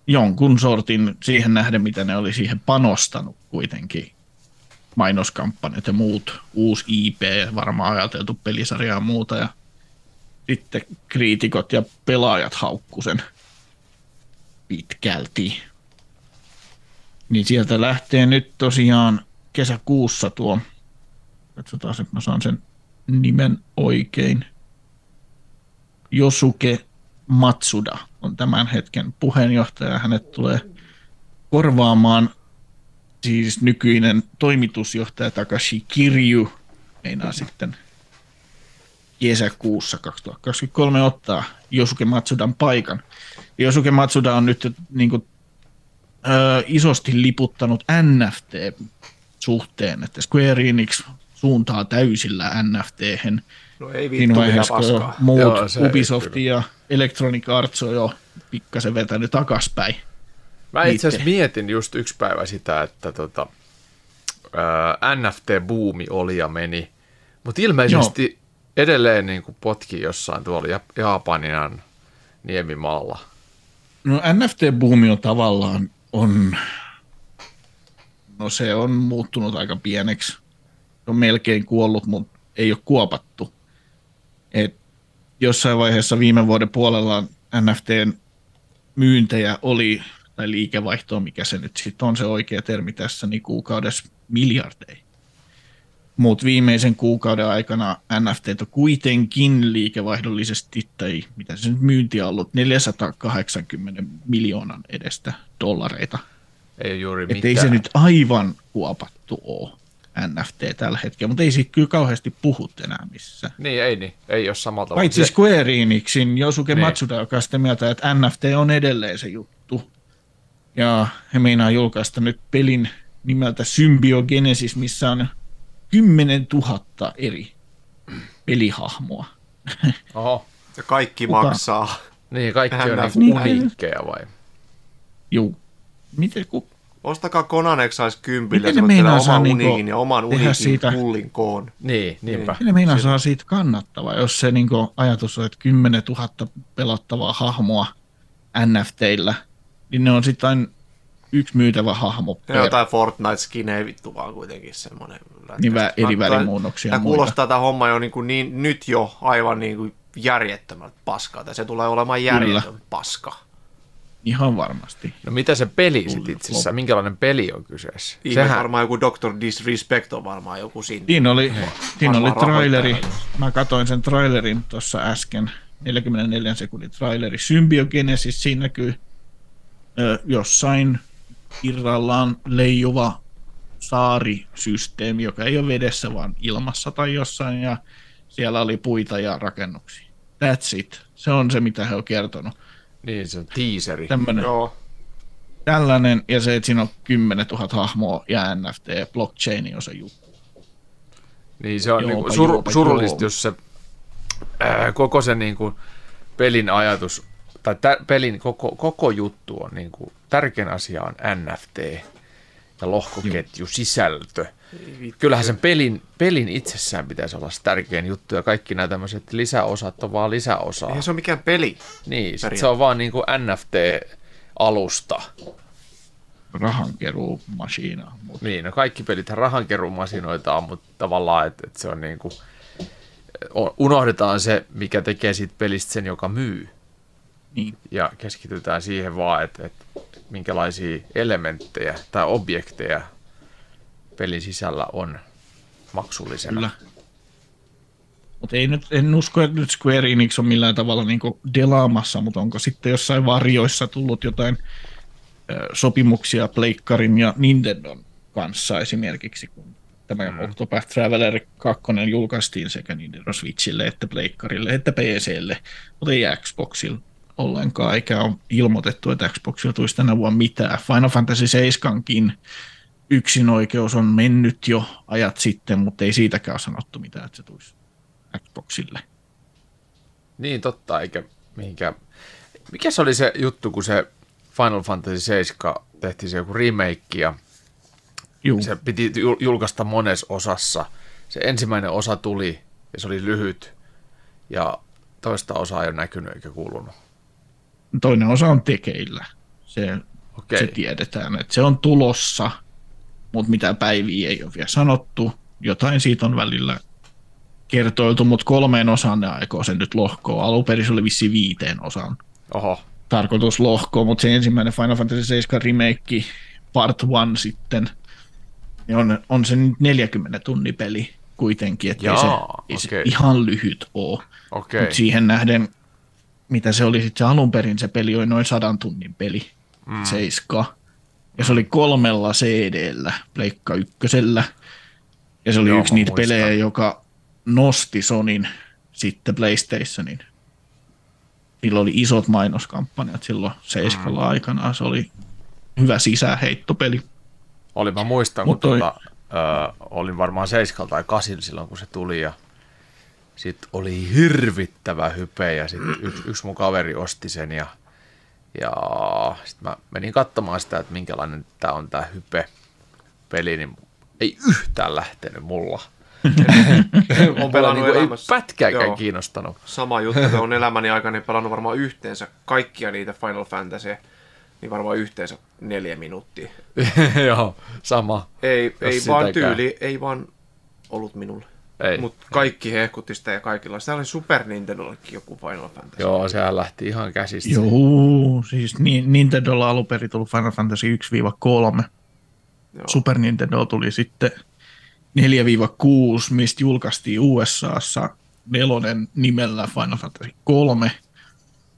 Jonkun sortin siihen nähden, mitä ne oli siihen panostanut kuitenkin mainoskampanjat ja muut, uusi IP, varmaan ajateltu pelisarja ja muuta, ja sitten kriitikot ja pelaajat haukku sen pitkälti. Niin sieltä lähtee nyt tosiaan kesäkuussa tuo, katsotaan, että mä saan sen nimen oikein, Josuke Matsuda on tämän hetken puheenjohtaja. Hänet tulee korvaamaan siis nykyinen toimitusjohtaja Takashi Kirju. Meinaa sitten kesäkuussa 2023 ottaa Josuke Matsudan paikan. Josuke Matsuda on nyt niin kuin, ö, isosti liputtanut NFT-suhteen, että Square Enix suuntaa täysillä NFT-hen. No ei vittu, mitä vaiheessa, kun muut Joo, se Ubisoft ja Electronic Arts on jo pikkasen vetänyt takaspäin. Mä itse asiassa mietin just yksi päivä sitä, että tota, NFT-buumi oli ja meni, mutta ilmeisesti Joo. Edelleen niin kuin potki jossain tuolla Jap- Japanian niemimaalla. No NFT-buumi on tavallaan, on, no se on muuttunut aika pieneksi. Se on melkein kuollut, mutta ei ole kuopattu. Et jossain vaiheessa viime vuoden puolella NFTn myyntejä oli, tai liikevaihtoa, mikä se nyt sitten on se oikea termi tässä, niin kuukaudessa miljardeja. Mutta viimeisen kuukauden aikana NFT on kuitenkin liikevaihdollisesti, tai mitä se nyt myynti on ollut, 480 miljoonan edestä dollareita. Ei juuri Että mitään. ei se nyt aivan kuopattu ole NFT tällä hetkellä, mutta ei siitä kyllä kauheasti puhut enää missään. Niin, ei niin. Ei ole samalta. Paitsi Square Enixin Josuke Niin. Matsuda, joka on sitä mieltä, että NFT on edelleen se juttu. Ja he meinaa julkaista nyt pelin nimeltä Symbiogenesis, missä on 10 000 eri pelihahmoa. Oho. Ja kaikki Kuka? maksaa. Niin, kaikki on NFT. niin uniikkeja vai? Juu. Miten, ku, Ostakaa Conan Exiles kympillä, se ne voit tehdä meinaa oman saa niinku uniikin ja oman uniikin siitä- pullin koon. Niin, niinpä. miten meinaa saa siitä kannattavaa, jos se niin ajatus on, että 10 000 pelattavaa hahmoa NFTillä, niin ne on sitten aina yksi myytävä hahmo Ja per jotain Fortnite-skinejä vittu vaan kuitenkin semmoinen. Niin vähän eri Mä- välimuunnoksia Tämä kuulostaa tämä homma jo niin kuin niin, nyt jo aivan niin kuin järjettömältä paskaa. Tai se tulee olemaan järjetön paska. Ihan varmasti. No mitä se peli sitten itse asiassa, minkälainen peli on kyseessä? Ihme, Sehän... varmaan joku Dr. Disrespect on varmaan joku siinä. Siinä oli, siinä oli traileri. Mä katsoin sen trailerin tuossa äsken. 44 sekunnin traileri. Symbiogenesis, siinä näkyy ö, jossain irrallaan leijuva saarisysteemi, joka ei ole vedessä, vaan ilmassa tai jossain, ja siellä oli puita ja rakennuksia. That's it. Se on se, mitä he on kertonut. Niin, se on teaseri. Tämmönen, Joo. tällainen, ja se, että siinä on 10 000 hahmoa ja NFT ja blockchain on se juttu. Niin se on Joopa, niinku sur, joopa, surullista, jos se ää, koko se niinku pelin ajatus, tai tä, pelin koko, koko juttu on niinku, tärkein asia on NFT ja lohkoketju, sisältö. Kyllähän sen pelin, pelin itsessään pitäisi olla se tärkein juttu, ja kaikki nämä tämmöiset lisäosat on vaan lisäosaa. Eihän se ole mikään peli. Niin, se on vaan niinku NFT-alusta. rahankeruu masiina. Mutta Niin, no kaikki pelit rahankeruumasinoita on, mutta tavallaan, että, että se on niin kuin, unohdetaan se, mikä tekee siitä pelistä sen, joka myy. Niin, Ja keskitytään siihen vaan, että, että minkälaisia elementtejä tai objekteja pelin sisällä on maksullisena. kyllä. Mutta ei nyt, en usko, että nyt Square Enix on millään tavalla niin delaamassa, mutta onko sitten jossain varjoissa tullut jotain ö, sopimuksia Pleikkarin ja Nintendon kanssa esimerkiksi, kun tämä mm. Octopath Traveler 2 julkaistiin sekä Nintendo Switchille että Pleikkarille että PClle, mutta ei Xboxille ollenkaan, eikä ole ilmoitettu, että Xboxilla tulisi tänä vuonna mitään. Final Fantasy 7kin yksinoikeus on mennyt jo ajat sitten, mutta ei siitäkään ole sanottu mitään, että se tulisi Xboxille. Niin totta, eikä mihinkään. Mikä se oli se juttu, kun se Final Fantasy 7 tehtiin se joku remake ja Juu, se piti jul- julkaista monessa osassa. Se ensimmäinen osa tuli ja se oli lyhyt ja toista osaa ei ole näkynyt eikä kuulunut. Toinen osa on tekeillä. Se, Okei. se tiedetään, että se on tulossa, mutta mitä päiviä ei ole vielä sanottu. Jotain siitä on välillä kertoiltu, mutta kolmeen osaan ne aikoo sen nyt lohkoa. Alun perin se oli vissi viiteen osaan Oho, tarkoitus lohkoa, mutta se ensimmäinen Final Fantasy 7 remake Part 1 sitten, niin on, on se nyt 40 tunnin peli kuitenkin, että ei, se, Jaa, ei se okei. ihan lyhyt ole. okei. Mutta siihen nähden, mitä se oli sitten alun perin, se peli oli noin sadan tunnin peli, mm. seiska. Ja se oli kolmella CD-llä, Pleikka ykkösellä. Ja se oli Joo, yksi niitä muistan. pelejä, joka nosti Sonin sitten PlayStationin. Silloin oli isot mainoskampanjat silloin seiskalla mm. aikanaan. Se oli hyvä sisäänheittopeli. Oli, mä muistan, Mut kun toi- tota, ö, olin varmaan seiskalla tai kasilla silloin, kun se tuli ja sitten oli hirvittävä hype ja sitten yksi, yksi mun kaveri osti sen ja, ja sitten mä menin katsomaan sitä, että minkälainen tämä on tämä hype peli, niin ei yhtään lähtenyt mulla. on pelannut niinku, ei pätkääkään Joo. kiinnostanut. Sama juttu, että on elämäni aikana pelannut varmaan yhteensä kaikkia niitä Final Fantasy, niin varmaan yhteensä neljä minuuttia. Joo, sama. Ei, ei vaan tyyli, ei vaan ollut minulle. Ei. Mutta kaikki hehkutti sitä ja kaikilla. Sitä oli Super Nintendollekin joku Final Fantasy. Joo, sehän lähti ihan käsistä. Joo, siis Ni- Nintendolla alun perin tullut Final Fantasy 1-3. Joo. Super Nintendo tuli sitten 4-6, mistä julkaistiin USAssa nelonen nimellä Final Fantasy 3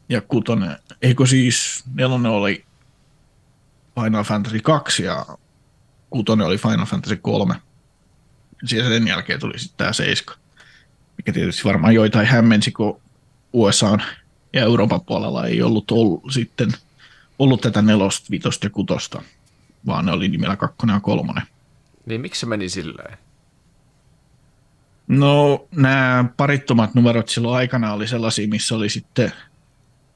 ja kutonen, eikö siis nelonen oli Final Fantasy 2 ja kutonen oli Final Fantasy 3. Ja sen jälkeen tuli sitten tämä 7, mikä tietysti varmaan joitain hämmensi, kun USA ja Euroopan puolella ei ollut, ollut sitten ollut tätä nelosta, vitosta ja kutosta, vaan ne oli nimellä kakkonen ja kolmonen. Niin miksi se meni silleen? No nämä parittomat numerot silloin aikana oli sellaisia, missä oli sitten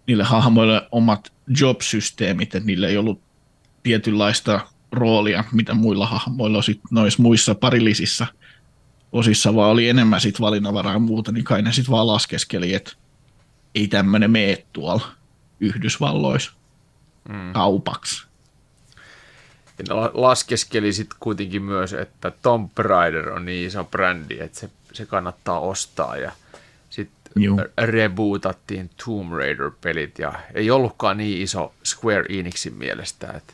niille hahmoille omat job-systeemit, että niillä ei ollut tietynlaista roolia, mitä muilla hahmoilla sitten noissa muissa parillisissa osissa, vaan oli enemmän sit valinnanvaraa muuta, niin kai ne sitten vaan laskeskeli, että ei tämmöinen mene tuolla Yhdysvalloissa mm. kaupaksi. Ja laskeskeli sitten kuitenkin myös, että Tomb Raider on niin iso brändi, että se, se kannattaa ostaa. Ja sitten rebootattiin Tomb Raider-pelit ja ei ollutkaan niin iso Square Enixin mielestä, että,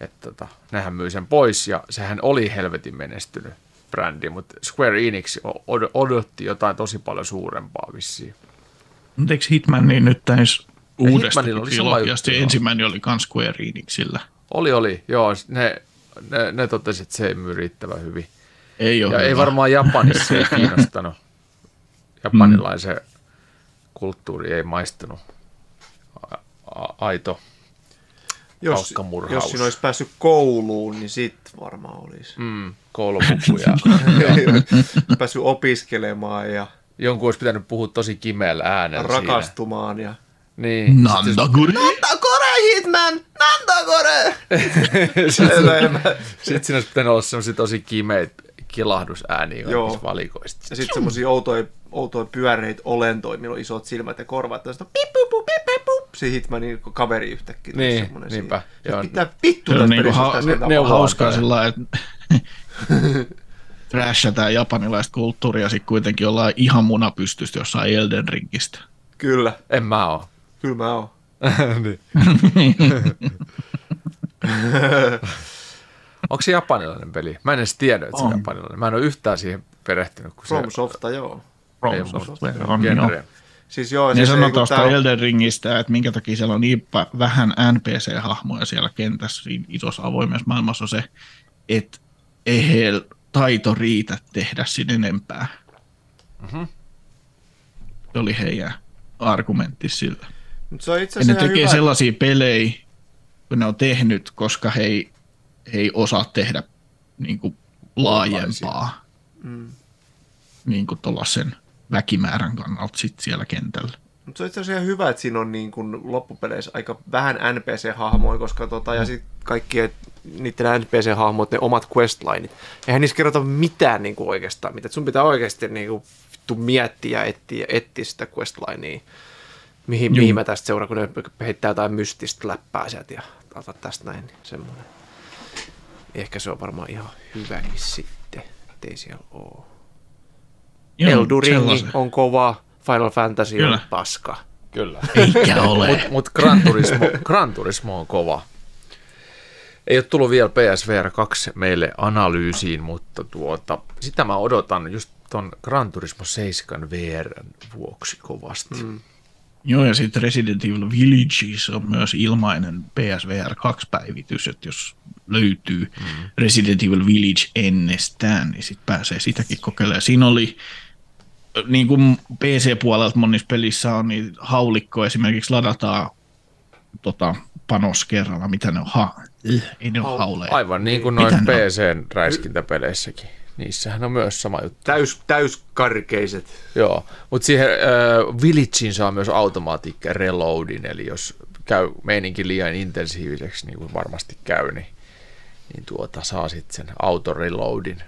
että tota, nehän myi sen pois ja sehän oli helvetin menestynyt brändi, mutta Square Enix od- odotti jotain tosi paljon suurempaa vissiin. Mutta eikö Hitman niin nyt täys uudesta Hitmanilla oli sama trilogiasta? ensimmäinen oli kans Square Enixillä. Oli, oli, joo, ne, ne, ne totesi, että se ei myy riittävän hyvin. Ei ole Ja ei hyvä. varmaan Japanissa ei kiinnostanut. Japanilaisen kulttuuri ei maistunut. A- a- aito. Jos, jos siinä olisi päässyt kouluun, niin sit varmaan olisi. Mm, koulupuku ja päässyt opiskelemaan ja jonkun olisi pitänyt puhua tosi kimeällä äänellä rakastumaan. Ja... siinä. Niin. Nandaguri! Nandagore Hitman! Nandagore! Sitten sit siinä olisi pitänyt olla semmoisia tosi kimeitä kilahdusääniä valikoista. Ja sitten semmosia outoja, outoja pyöreitä olentoja, millä on isot silmät ja korvat. Ja sitten. Se Hitmanin kaveri yhtäkkiä. Niin, niinpä. Joo. Mitä vittu on tästä niinku pelistä ha- ne- neuvo- hauskaa sillä lailla, että trashataan japanilaista kulttuuria ja sitten kuitenkin ollaan ihan munapystystä jossain Elden Ringistä. Kyllä, En mä oo. kyllä mä oon. niin. Onko se japanilainen peli? Mä en edes tiedä, että se on On. japanilainen. Mä en ole yhtään siihen perehtynyt, kun From se Softa, joo. From Software on, joo. genre. Siis joo, Ne siis kun tuosta tää on- Elden Ringistä, että minkä takia siellä on niin vähän NPC-hahmoja siellä kentässä siinä isossa avoimessa maailmassa on se, että ei heillä taito riitä tehdä sin enempää. Mhm. Se oli heidän argumentti sillä. Mut se on itse Ja ne tekee hyvä. sellaisia pelejä, kun ne on tehnyt, koska he ei, he ei osaa tehdä niin kuin laajempaa Mm. niin kuin sen väkimäärän kannalta sit siellä kentällä. Mut se on itse asiassa ihan hyvä, että siinä on niin kun loppupeleissä aika vähän NPC-hahmoja, koska tota, ja sitten kaikkien niiden NPC-hahmoiden omat questlineit. Eihän niissä kerrota mitään niin kuin oikeastaan, mitä sun pitää oikeasti niin kuin, vittu miettiä ja etsiä, etsiä sitä questlinea. Mihin, mihin mä tästä seuraan, kun ne heittää jotain mystistä läppää sieltä ja ota tästä näin, niin semmoinen. Ehkä se on varmaan ihan hyväkin sitten, ettei siellä ole. Elduringi sellaisen. on kova, Final Fantasy Kyllä. on paska. Kyllä. Eikä ole. Mutta mut Gran, Turismo, Gran Turismo on kova. Ei ole tullut vielä PSVR 2 meille analyysiin, mutta tuota, sitä mä odotan just ton Gran Turismo 7 VR vuoksi kovasti. Mm. Joo, ja sitten Resident Evil Villages on myös ilmainen PSVR 2-päivitys, että jos löytyy mm. Resident Evil Village ennestään, niin sitten pääsee sitäkin kokeilemaan. Siinä oli niin kuin PC-puolelta monissa pelissä on, niin haulikko esimerkiksi ladataan tota, panos kerralla, mitä ne on. Ha, ei ne ole hauleja. Aivan niin kuin noissa? PC-räiskintäpeleissäkin. Niissähän on myös sama juttu. Täys, täyskarkeiset. Joo, mutta siihen äh, Villagein saa myös automatic reloadin, eli jos käy meininki liian intensiiviseksi, niin kuin varmasti käy, niin, niin tuota, saa sitten sen auto reloadin.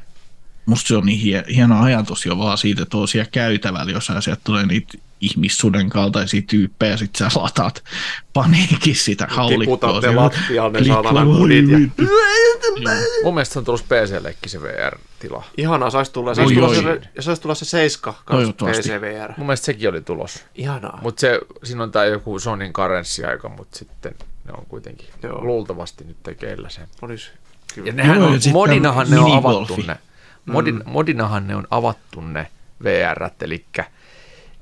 Musta se on niin hie, hieno ajatus jo vaan siitä, että on siellä käytävällä, jos sieltä tulee niitä ihmissuden kaltaisia tyyppejä, sit sä lataat paniikin sitä haulikkoa. Lattialle, saatana voi kudit ja-. Mun mielestä se on tullut PC-llekin se VR-tila. Ihanaa, saisi tulla, Oi, saisi tulla, se, ja saisi tulla se 7 kanssa. PCVR. Mun mielestä sekin oli tulos. Ihanaa. Mutta se, siinä on tää joku Sonin karenssiaika, mutta sitten ne on kuitenkin Joo. Luultavasti nyt tekeillä sen. Olis kyllä. Ja nehän Joo, on, modinahan ne on avattu ne. Modin, mm. Modinahan ne on avattu ne VR, eli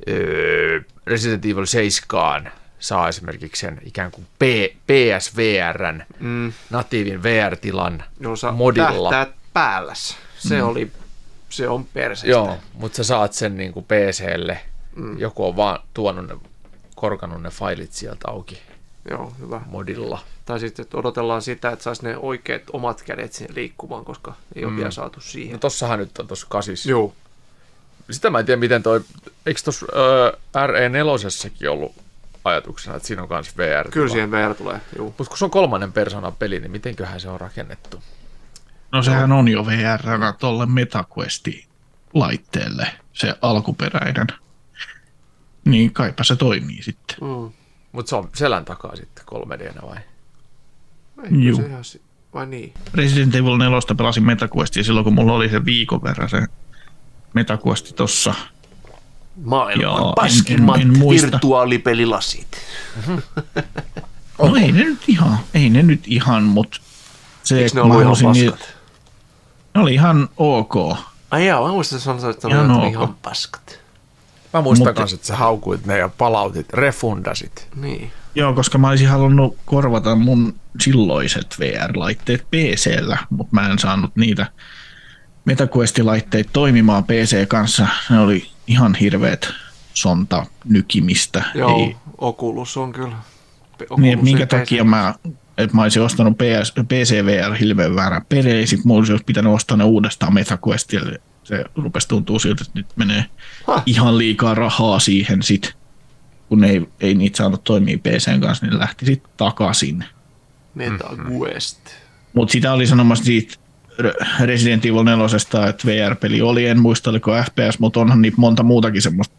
öö, Resident Evil 7 saa esimerkiksi sen ikään kuin P, PSVRn, Mm. natiivin VR-tilan No, sa- modilla. Tähtäät päälläs. Se oli, se on perseestä. Joo, mutta sä saat sen niin kuin PClle. Mm. Joku on vaan tuonut ne, korkannut ne failit sieltä auki Joo, hyvä. modilla. Tai sitten että odotellaan sitä, että saisi ne oikeat omat kädet sinne liikkumaan, koska ei ole vielä saatu siihen. No tossahan nyt on tossa kasis. Joo. Sitä mä en tiedä, miten toi, eikö tossa äh, RE4 ollut ajatuksena, että siinä on myös VR. Kyllä siihen VR tulee. Joo. Mutta kun se on kolmannen persoonan peli, niin mitenköhän se on rakennettu? No sehän on jo VR tolle MetaQuesti-laitteelle, se alkuperäinen. Niin kaipa se toimii sitten. Mm. Mutta se on selän takaa sitten 3 d vai? Ei, Juu. se ihan, vai niin? Resident Evil 4 pelasin MetaQuestia silloin, kun mulla oli se viikon verran se MetaQuesti tossa. Maailman en- paskimmat en- en muista. virtuaalipelilasit. No ei ne nyt ihan, ei ne nyt ihan, mutta se, Eikö ne ollut ihan paskat? ne oli ihan ok. Ai jaa, mä muistan, että sanoit, että ne Ihan oli ok. ihan paskat. Mä muistan Mutta- että sä haukuit ne ja palautit, refundasit. Niin. Joo, koska mä olisin halunnut korvata mun silloiset VR-laitteet PCllä, mutta mä en saanut niitä MetaQuest-laitteita toimimaan PC kanssa. Ne oli ihan hirveät sonta nykimistä. Joo, Ei, Oculus on kyllä. Niin, Oculus että minkä PC. takia mä, että mä olisin ostanut PS, PCVR hilveän väärän peli, sit mulla olisi pitänyt ostaa ne uudestaan MetaQuestille. Se rupesi tuntuu siltä, että nyt menee Häh? ihan liikaa rahaa siihen sit, kun ei, ei niitä saanut toimia PCn kanssa, niin lähti sitten takaisin. MetaQuest. Mutta sitä oli sanomassa siitä Re- Resident Evil 4, että VR-peli oli, en muista oliko FPS, mutta onhan niitä monta muutakin semmoista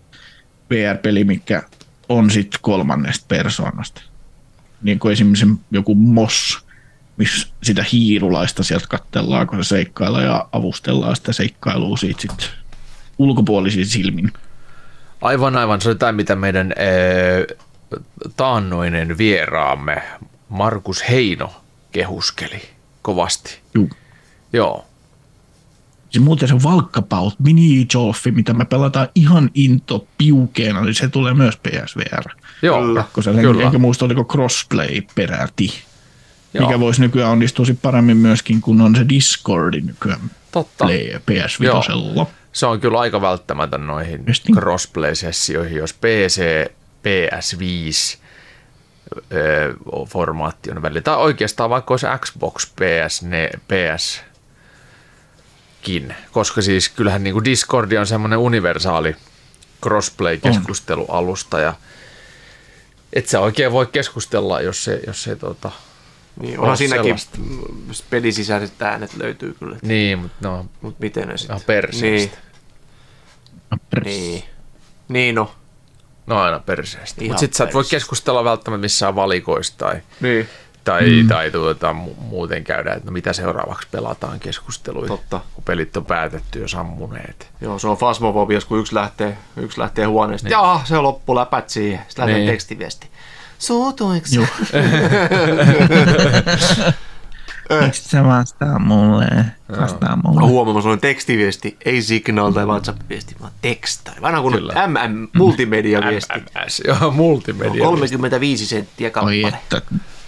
VR-peliä, mikä on sitten kolmannesta persoonasta. Niin kuin esimerkiksi joku Moss, missä sitä hiirulaista sieltä katsellaan, kun se seikkaillaan ja avustellaan sitä seikkailua siitä sitten ulkopuolisin silmin. Aivan, aivan. Se oli tämä, mitä meidän ee, taannoinen vieraamme Markus Heino kehuskeli kovasti. Juu. Joo. Se muuten se valkkapaut, mini jolfi, mitä me pelataan ihan into piukeena, niin se tulee myös PSVR. Joo, Kyllä. Kakkoselle, Kyllä. enkä muista oliko crossplay peräti. Joo. Mikä voisi nykyään onnistua paremmin myöskin, kun on se Discordi nykyään Totta. play PS Vitosella. Se on kyllä aika välttämätön noihin Just niin. crossplay-sessioihin, jos PC, PS5 ö, formaatti on välillä. Tai oikeastaan vaikka olisi Xbox, PS, ne, PS kin, koska siis kyllähän niin kuin Discordi on semmoinen universaali crossplay-keskustelualusta ja et sä oikein voi keskustella, jos se, jos se tota, Niin, onhan On siinäkin mm, pelisisäiset äänet löytyy kyllä. niin, mutta no, Mutta miten ne sitten? Perseestä. Niin, niin. Niin no. no aina perseestä. Ihan Mutta sit sä et voi keskustella välttämättä missään valikoista tai Niin. tai, mm. tai tuota, mu- muuten käydä, että no mitä seuraavaksi pelataan keskusteluja, Totta. kun pelit on päätetty jo sammuneet. Joo, se on fasmofobias, kun yksi lähtee, yksi lähtee huoneesta. Niin. Jaa, se on loppu läpät siihen. Sitten lähtee Niin. tekstiviesti. Suutuiko? Joo. Miksi sä vastaa mulle? Vastaa Mä mulle. huomaan, se on tekstiviesti, ei signal tai WhatsApp-viesti, vaan tekstari. Vanha kun Kyllä. MM, multimedia-viesti. MMS, joo, multimedia. 35 senttiä Oi kappale. että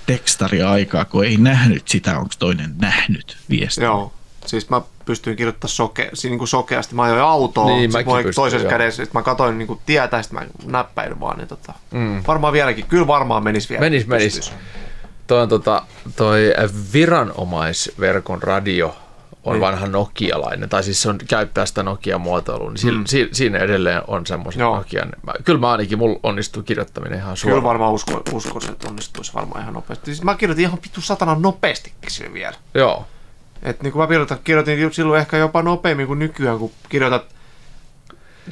tekstari aikaa, kun ei nähnyt sitä, onko toinen nähnyt viesti. Joo, siis mä pystyin kirjoittamaan soke, niin kuin sokeasti. Mä ajoin autoa, Niin, niin, mä pystyin, toisessa joo. kädessä, sit mä katsoin niin kuin tietä, ja sit mä näppäilin vaan. Niin tota, mm. Varmaan vieläkin, kyllä varmaan menisi vielä. Menis, menis. Toi on tota, toi viranomaisverkon radio on mm. vanha nokialainen, tai siis se on, käyttää sitä Nokia-muotoilua, niin mm. si, siinä edelleen on semmoiset Joo. Nokian. Mä, kyllä mä ainakin, mulla onnistuu kirjoittaminen ihan Kyllä suoraan. varmaan usko, uskoisin, että onnistuisi varmaan ihan nopeasti. Siis mä kirjoitin ihan vittu satana nopeastikin sille vielä. Joo. Et niin kuin mä kirjoitan, kirjoitin silloin ehkä jopa nopeammin kuin nykyään, kun kirjoitat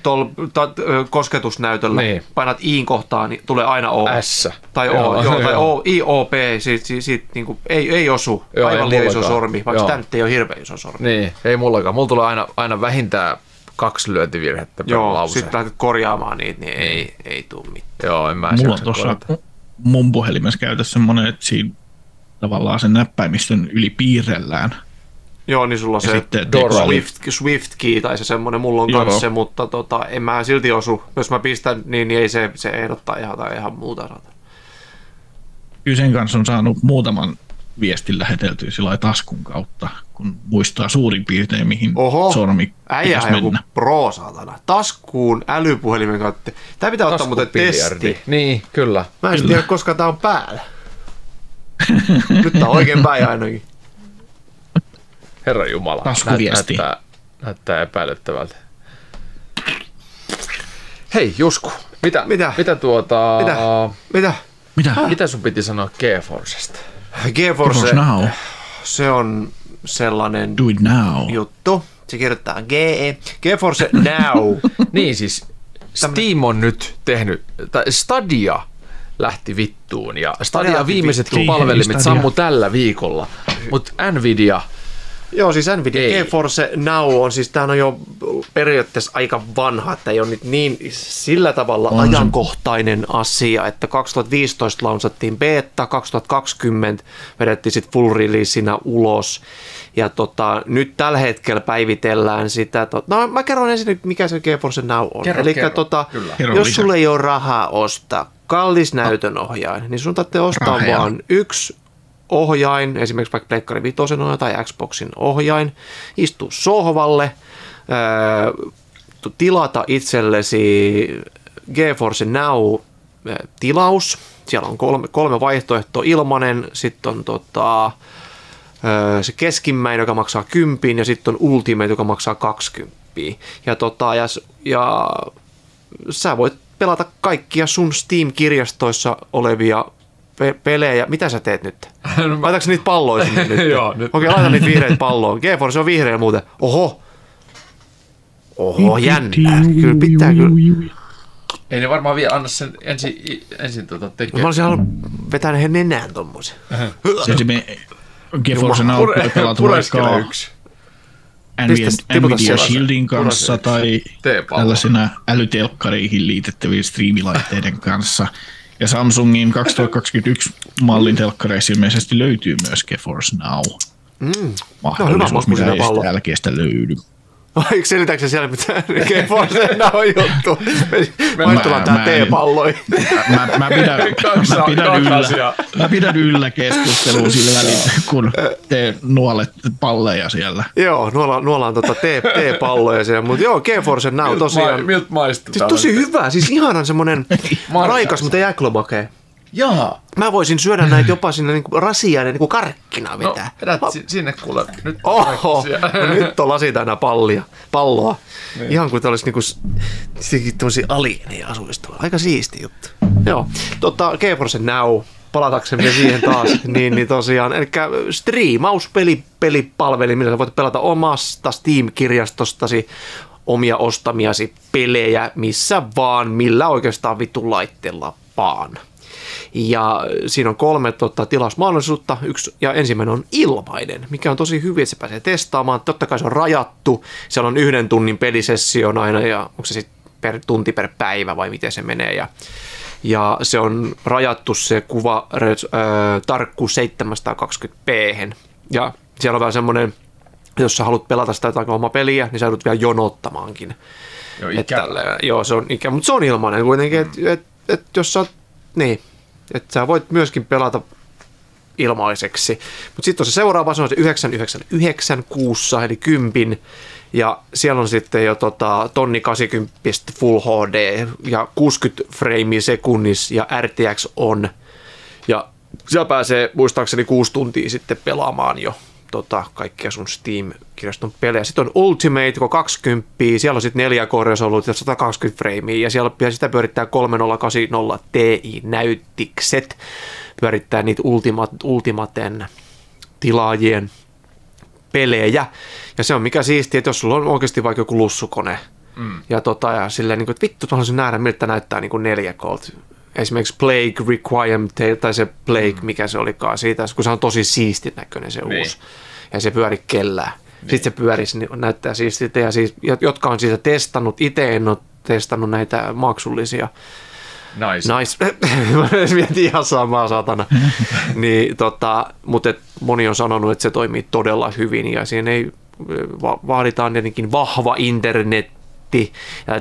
tol, ta, kosketusnäytöllä, Niin. painat iin kohtaan, niin tulee aina O. S. Tai O, Joo, joo, tai joo. O, I, O, P, siitä, siitä, siitä niin kuin, ei, ei osu. Joo, Aivan ei liian iso sormi, vaikka tämä nyt ei ole hirveän iso sormi. Niin, ei mullakaan. Mulla tulee aina, aina vähintään kaksi lyöntivirhettä per Joo, lause. sitten lähdet korjaamaan niitä, niin ei, ei tule mitään. Joo, en mä Mulla on tuossa mun puhelimessa käytössä semmoinen, että siinä tavallaan sen näppäimistön yli piirrellään. Joo, niin sulla on se sitten Dora. teksti- Swift, Swift key tai se semmoinen, mulla on kanssa se, mutta tota, en mä silti osu. Jos mä pistän, niin, niin ei se, se ehdottaa ihan, tai ihan muuta. saata. Kyllä sen kanssa on saanut muutaman viestin läheteltyä sillä taskun kautta, kun muistaa suurin piirtein, mihin Oho, sormi äijä pitäisi on joku mennä. pro, saatana. Taskuun älypuhelimen kautta. Tää pitää ottaa muuten testi. Niin, kyllä. Mä en Kyllä. tiedä, koska tää on päällä. Nyt tää on oikein päin ainakin. Herra Jumala. Taskuviesti. Näyttää, näyttää epäilyttävältä. Hei Jusku, mitä, Mitä? mitä tuota... Mitä? Mitä? Mitä? Mitä sun piti sanoa GeForcesta? GeForce, GeForce Now. se on sellainen Do it now. juttu. Se kirjoittaa GE. GeForce Now. Niin siis Steam on nyt tehnyt, tai Stadia lähti vittuun ja Stadia lähti viimeiset vittuun. palvelimet Stadia. sammu tällä viikolla, mutta Nvidia, Joo, siis Nvidia Ei. GeForce Now on, siis tämä on jo periaatteessa aika vanha, että ei ole nyt niin sillä tavalla On se. ajankohtainen asia, että 2015 launsattiin beta, 2020 vedettiin sitten full releaseina ulos, ja tota, nyt tällä hetkellä päivitellään sitä, to, no mä kerron ensin, mikä se GeForce Now on. Kerro, Eli kerro, tota, kyllä. Kerro jos lisää. sulla ei ole rahaa ostaa kallis näytönohjain, niin sun tarvitsee ostaa Raheja. vaan yksi ohjain, esimerkiksi vaikka Pleikkari Vitosen tai Xboxin ohjain, istua sohvalle, tu- tilata itsellesi GeForce Now ää, tilaus. Siellä on kolme, kolme vaihtoehtoa, ilmanen, sitten on tota, ää, se keskimmäinen, joka maksaa 10 ja sitten on Ultimate, joka maksaa 20. Ja, tota, ja, ja sä voit pelata kaikkia sun Steam-kirjastoissa olevia pe- pelejä. Mitä sä teet nyt? Laitatko niitä palloja sinne nyt? Joo, nyt. Okei, laita niitä vihreitä palloon. GeForce on vihreä muuten. Oho. Oho, jännää. Kyllä pitää kyllä. ei ne varmaan vielä anna sen ensin, ensin tota tekee. Mä olisin halunnut vetää ne nenään tommosen. Se esimerkiksi GeForce Now Pure- pelaat pureskele vaikka yksi. Nvidia, Shieldin kanssa tai T-pallo. tällaisina älytelkkareihin liitettävien striimilaitteiden kanssa. Ja Samsungin 2021 mallin telkkareissa ilmeisesti löytyy myös GeForce Now. Mm. Mahdollisuus, makuinen mitä ei sitä löydy. Eikö selitääkö se siellä mitään GeForce on juttu? Mä- Maistulaan tää mä T-palloi. Mä, mä, pidän, mä, pidän yllä, mä pidän yllä keskustelua sillä välin, kun te nuolet palleja siellä. Joo, nuolaan, nuolaan tota T-palloja siellä, mutta joo, GeForce Now tosiaan. Miltä maistuu? Siis tosi hyvä, siis ihanan semmonen raikas, mutta ei äklömakea. Jaa. Mä voisin syödä näitä jopa sinne niinku rasiaan ja niinku karkkina No, vetää. vedät si- sinne kuule. Nyt Oho, no nyt on lasi täynnä pallia, palloa. Niin. Ihan kuin olisi niinku tämmöisiä alieneja asuisi tuolla. Aika siisti juttu. Joo, tota, GeForce Now, palataksemme siihen taas, niin, niin tosiaan, eli striimauspeli, pelipalveli, millä sä voit pelata omasta Steam-kirjastostasi omia ostamiasi pelejä, missä vaan, millä oikeastaan vittu laitteella vaan. Ja siinä on kolme tota, tilausmahdollisuutta. Yksi, ja ensimmäinen on ilmainen, mikä on tosi hyvin, että se pääsee testaamaan. Totta kai se on rajattu. Siellä on yhden tunnin pelisessio aina, ja onko se sitten per tunti per päivä vai miten se menee. Ja, ja se on rajattu se kuva ö, tarkkuus 720p. Ja siellä on vähän semmoinen, jos sä haluat pelata sitä jotain omaa peliä, niin sä joudut vielä jonottamaankin. Joo, Et ikävä. tälleen, joo, se on ikä, mutta se on ilmainen kuitenkin, että et, et, jos sä oot, niin, että sä voit myöskin pelata ilmaiseksi. Mutta sitten on se seuraava, se on se 999 kuussa, eli kympin. Ja siellä on sitten jo tota, tonni 80 Full HD ja 60 frame sekunnissa ja RTX on. Ja siellä pääsee muistaakseni kuusi tuntia sitten pelaamaan jo tota, kaikkia sun Steam-kirjaston pelejä. Sitten on Ultimate, kun 20, siellä on sitten 4 ollut ja 120 framea, ja siellä ja sitä pyörittää 3080 Ti-näyttikset, pyörittää niitä Ultimate, Ultimaten tilaajien pelejä. Ja se on mikä siistiä, että jos sulla on oikeasti vaikka joku lussukone, mm. ja, tota, ja silleen, niin kuin, että vittu, mä haluaisin nähdä, miltä näyttää niin kuin 4 k esimerkiksi Plague Requiem, tai se Plague, mm. mikä se olikaan siitä, kun se on tosi siistin näköinen se niin. uusi, ja se pyöri kellään. Niin. Sitten se pyörisi, niin näyttää siistiltä, ja siis, jotka on siitä testannut, itse en ole testannut näitä maksullisia, Nice. nice. Mä mietin ihan samaa satana. niin, tota, mutta moni on sanonut, että se toimii todella hyvin ja siinä ei va- vaaditaan tietenkin vahva internet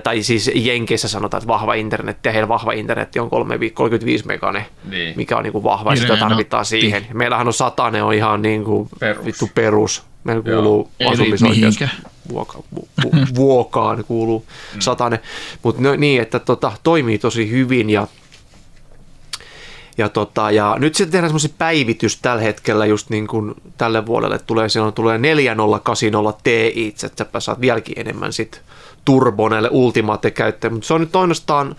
tai siis Jenkeissä sanotaan, että vahva internet, ja heillä vahva internet on 35 megane, niin. mikä on niin kuin vahva, ja sitä tarvitaan siihen. Meillähän on satane, on ihan niin kuin perus. vittu perus. Meillä kuuluu asumisoikeus vuoka, vu, vu, vuokaan, kuuluu mm. satane. Mutta no, niin, että tota, toimii tosi hyvin, ja ja, tota, ja nyt sitten tehdään semmoisen päivitys tällä hetkellä just niin kuin tälle vuodelle tulee, silloin tulee 4080 Ti, että sä saat vieläkin enemmän sit turbo näille ultimate käyttäjille, mutta se on nyt ainoastaan,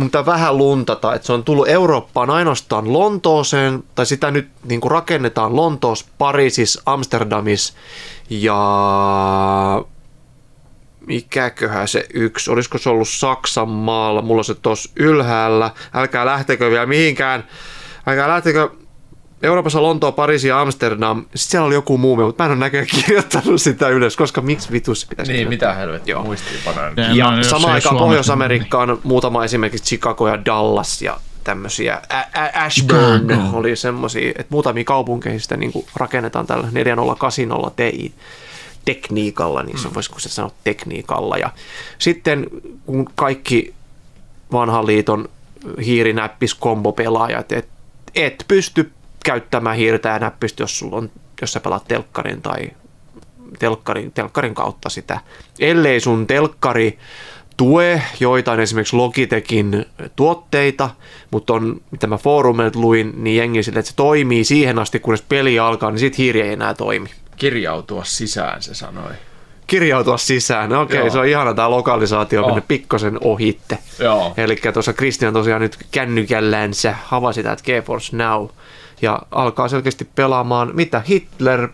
pitää vähän luntata, että se on tullut Eurooppaan ainoastaan Lontooseen, tai sitä nyt niin kuin rakennetaan Lontoos, Pariisissa, Amsterdamissa ja mikäköhän se yksi, olisiko se ollut Saksan maalla, mulla on se tuossa ylhäällä, älkää lähtekö vielä mihinkään, älkää lähtekö Euroopassa Lontoa, Pariisi ja Amsterdam. Sitten siellä oli joku muu, mutta mä en ole näköjään kirjoittanut sitä ylös, koska miksi vitus pitäisi Niin, mitä helvettiä, muistiinpanoja. Ja, ja samaan aikaan Pohjois-Amerikka on muutama esimerkiksi Chicago ja Dallas ja tämmöisiä. Ashburn Chicago. oli semmoisia, että muutamia kaupunkeihin sitä niin rakennetaan tällä 4080 Ti tekniikalla, niin se mm. voisiko se sanoa tekniikalla. Ja sitten kun kaikki vanhan liiton hiirinäppis kombopelaajat, et, et pysty käyttämään hiirtä ja näppistä, jos, sulla on, jos sä pelaat telkkarin tai telkkarin, telkkarin kautta sitä. Ellei sun telkkari tue joitain esimerkiksi Logitechin tuotteita, mutta on, mitä mä foorumilta luin, niin jengi sille, että se toimii siihen asti, kunnes peli alkaa, niin sit hiiri ei enää toimi. Kirjautua sisään, se sanoi. Kirjautua sisään, no okei, okay, se on ihana tämä lokalisaatio oh. pikkosen ohitte. Eli tuossa Kristian tosiaan nyt kännykällänsä havasi että GeForce Now – ja alkaa selkeästi pelaamaan, mitä Hitler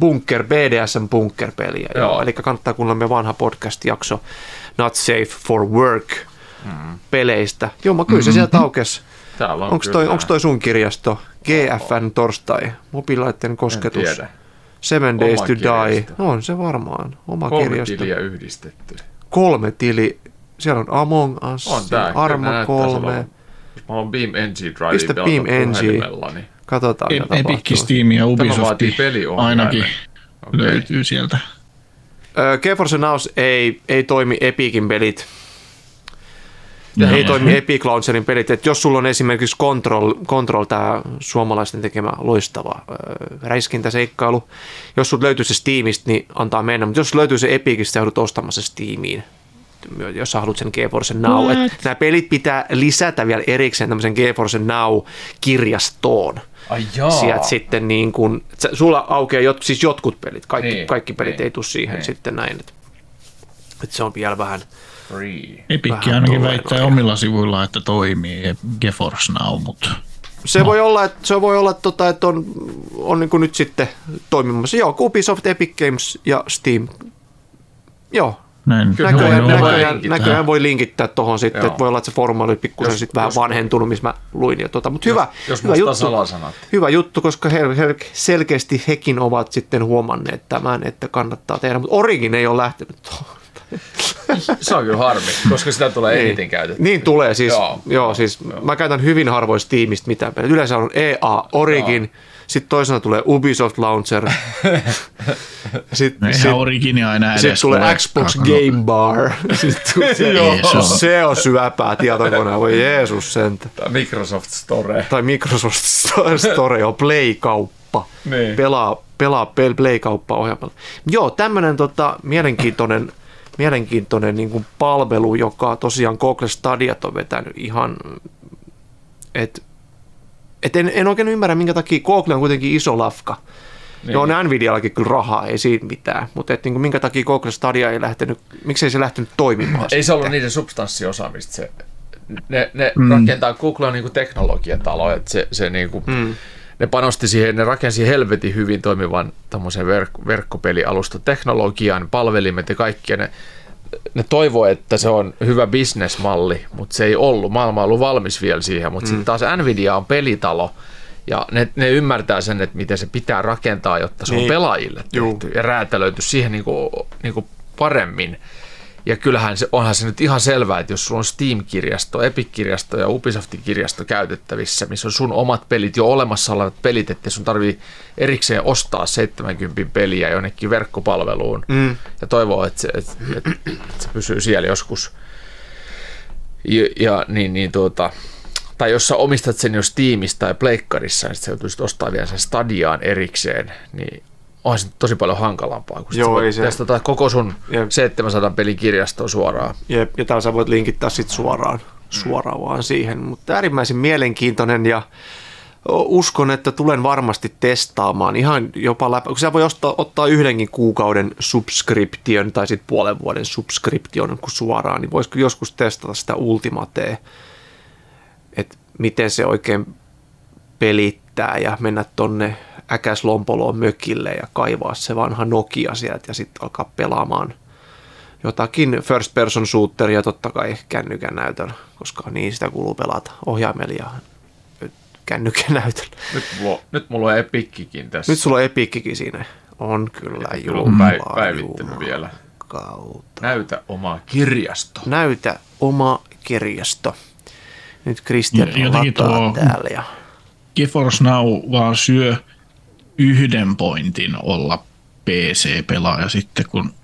Bunker, BDSM Bunker-peliä. Joo. Joo. Eli kannattaa kuunnella me vanha podcast-jakso Not Safe for Work mm. peleistä. Joo, mä kyllä se mm-hmm. sieltä aukesi. Onko toi, onks toi sun kirjasto? GFN torstai, mobiilaiden kosketus. Seven Days Oma to kirjasto. Die. No on se varmaan. Oma Kolme kirjasto. tiliä yhdistetty. Kolme tili. Siellä on Among Us, on tää, Arma 3. Mä oon Beam NG Drive Pistä Beam NG. Katsotaan, e- mitä Epic, Steam ja Ubisoft ainakin okay. löytyy sieltä. GeForce Now ei, ei toimi Epicin pelit. Ja ei toimi Epic Launcherin pelit. Et jos sulla on esimerkiksi Control, Control tämä suomalaisten tekemä loistava äh, räiskintäseikkailu, jos sulla löytyy se Steamista, niin antaa mennä. Mutta jos löytyy se Epicistä, joudut ostamassa Steamiin jos sä haluat sen GeForce Now. Nämä pelit pitää lisätä vielä erikseen tämmöisen GeForce Now-kirjastoon. Ai jaa. Sieltä sitten niin kun, sulla aukeaa jot, siis jotkut pelit, kaikki, niin, kaikki pelit niin, ei tule siihen niin. sitten näin. Että, että se on vielä vähän... Free. Epic ainakin väittää omilla sivuilla, että toimii GeForce Now, mutta... Se no. voi olla, että, se voi olla, että, tota, että on, on niin nyt sitten toimimassa. Joo, Ubisoft, Epic Games ja Steam. Joo, näin. Kyllä näköjään, voi näköjään, näköjään voi linkittää tuohon sitten, Joo. että voi olla, että se formaali oli pikkusen sitten vähän vanhentunut, missä mä luin. Ja tota, mutta hyvä, jos hyvä, juttu, salasanat. hyvä juttu, koska he, he, selkeästi hekin ovat sitten huomanneet tämän, että kannattaa tehdä, mutta Origin ei ole lähtenyt tuohon. Se on kyllä harmi, koska sitä tulee niin. eniten käytettyä. Niin tulee, siis, joo, joo, siis joo. mä käytän hyvin harvoista tiimistä mitään. Yleensä on EA, Origin, joo Sitten toisena tulee Ubisoft Launcher. Sitten Eihän sit, sit tulee. Xbox. Game Bar. Sitten se. Se on- se on syöpää tietokoneen, voi Jeesus sentä. Tämä Microsoft Store. Tai Microsoft Store on Play-kauppa. Niin. Pelaa, pelaa pel- Play-kauppa ohjelmalla. Joo, tämmöinen tota, mielenkiintoinen, mielenkiintoinen niin kuin palvelu, joka tosiaan Google Stadiat on vetänyt ihan, että et en, en oikein ymmärrä, minkä takia Google on kuitenkin iso lafka. Niin. Joo, on Nvidiallakin kyllä rahaa, ei siinä mitään, mutta et, niin kuin, minkä takia Google Stadia ei lähtenyt, miksei se lähtenyt toimimaan Ei se ollut niiden substanssiosaamista. Se, ne ne mm. rakentaa, Google on niinku teknologiatalo, että se, se niinku, mm. ne panosti siihen, ne rakensi helvetin hyvin toimivan tämmöisen verk- verkkopelialusta teknologian, palvelimet ja kaikki, ja ne, ne toivoo, että se on hyvä bisnesmalli, mutta se ei ollut. Maailma on ollut valmis vielä siihen, mutta mm. sitten taas Nvidia on pelitalo, ja ne, ne ymmärtää sen, että miten se pitää rakentaa, jotta se niin. On pelaajille Juu. tehty ja räätälöity siihen niinku, niinku paremmin. Ja kyllähän se, onhan se nyt ihan selvää, että jos sulla on Steam-kirjasto, Epic-kirjasto ja Ubisoftin kirjasto käytettävissä, missä on sun omat pelit, jo olemassa olevat pelit, että sun tarvii erikseen ostaa 70 peliä jonnekin verkkopalveluun mm. ja toivoa, että se, että, että, että se pysyy siellä joskus. Ja, ja niin, niin tuota, tai jos sä omistat sen jo Steamista tai Pleikkarissa, niin sä joutuisit ostaa vielä sen Stadiaan erikseen, niin onhan se tosi paljon hankalampaa, kun Joo, ei se- testata koko sun Jep. 700 pelin kirjastoa suoraan. Jep, ja täällä sä voit linkittää sit suoraan, suoraan vaan siihen. Mutta äärimmäisen mielenkiintoinen ja uskon, että tulen varmasti testaamaan ihan jopa läpi, kun sä voi ostaa, ottaa yhdenkin kuukauden subscription tai sitten puolen vuoden subscription kun suoraan, niin voisiko joskus testata sitä Ultimatea, että miten se oikein pelittää ja mennä tonne äkäslompoloon mökille ja kaivaa se vanha Nokia sieltä ja sitten alkaa pelaamaan jotakin first person shooteria totta kai kännykän näytöllä, koska niin sitä kuuluu pelata ohjaimella ja kännykän näytöllä. Nyt mulla, on- nyt mulla on Epikkikin tässä. Nyt sulla on epikkikin siinä. On kyllä Jumala, päivittänyt Jumala vielä. Kautta. Näytä omaa kirjasto. Näytä oma kirjasto. Nyt jotenkin lataa tuo- täällä. Ja... GeForce Now vaan syö yhden pointin olla PC-pelaaja sitten, kun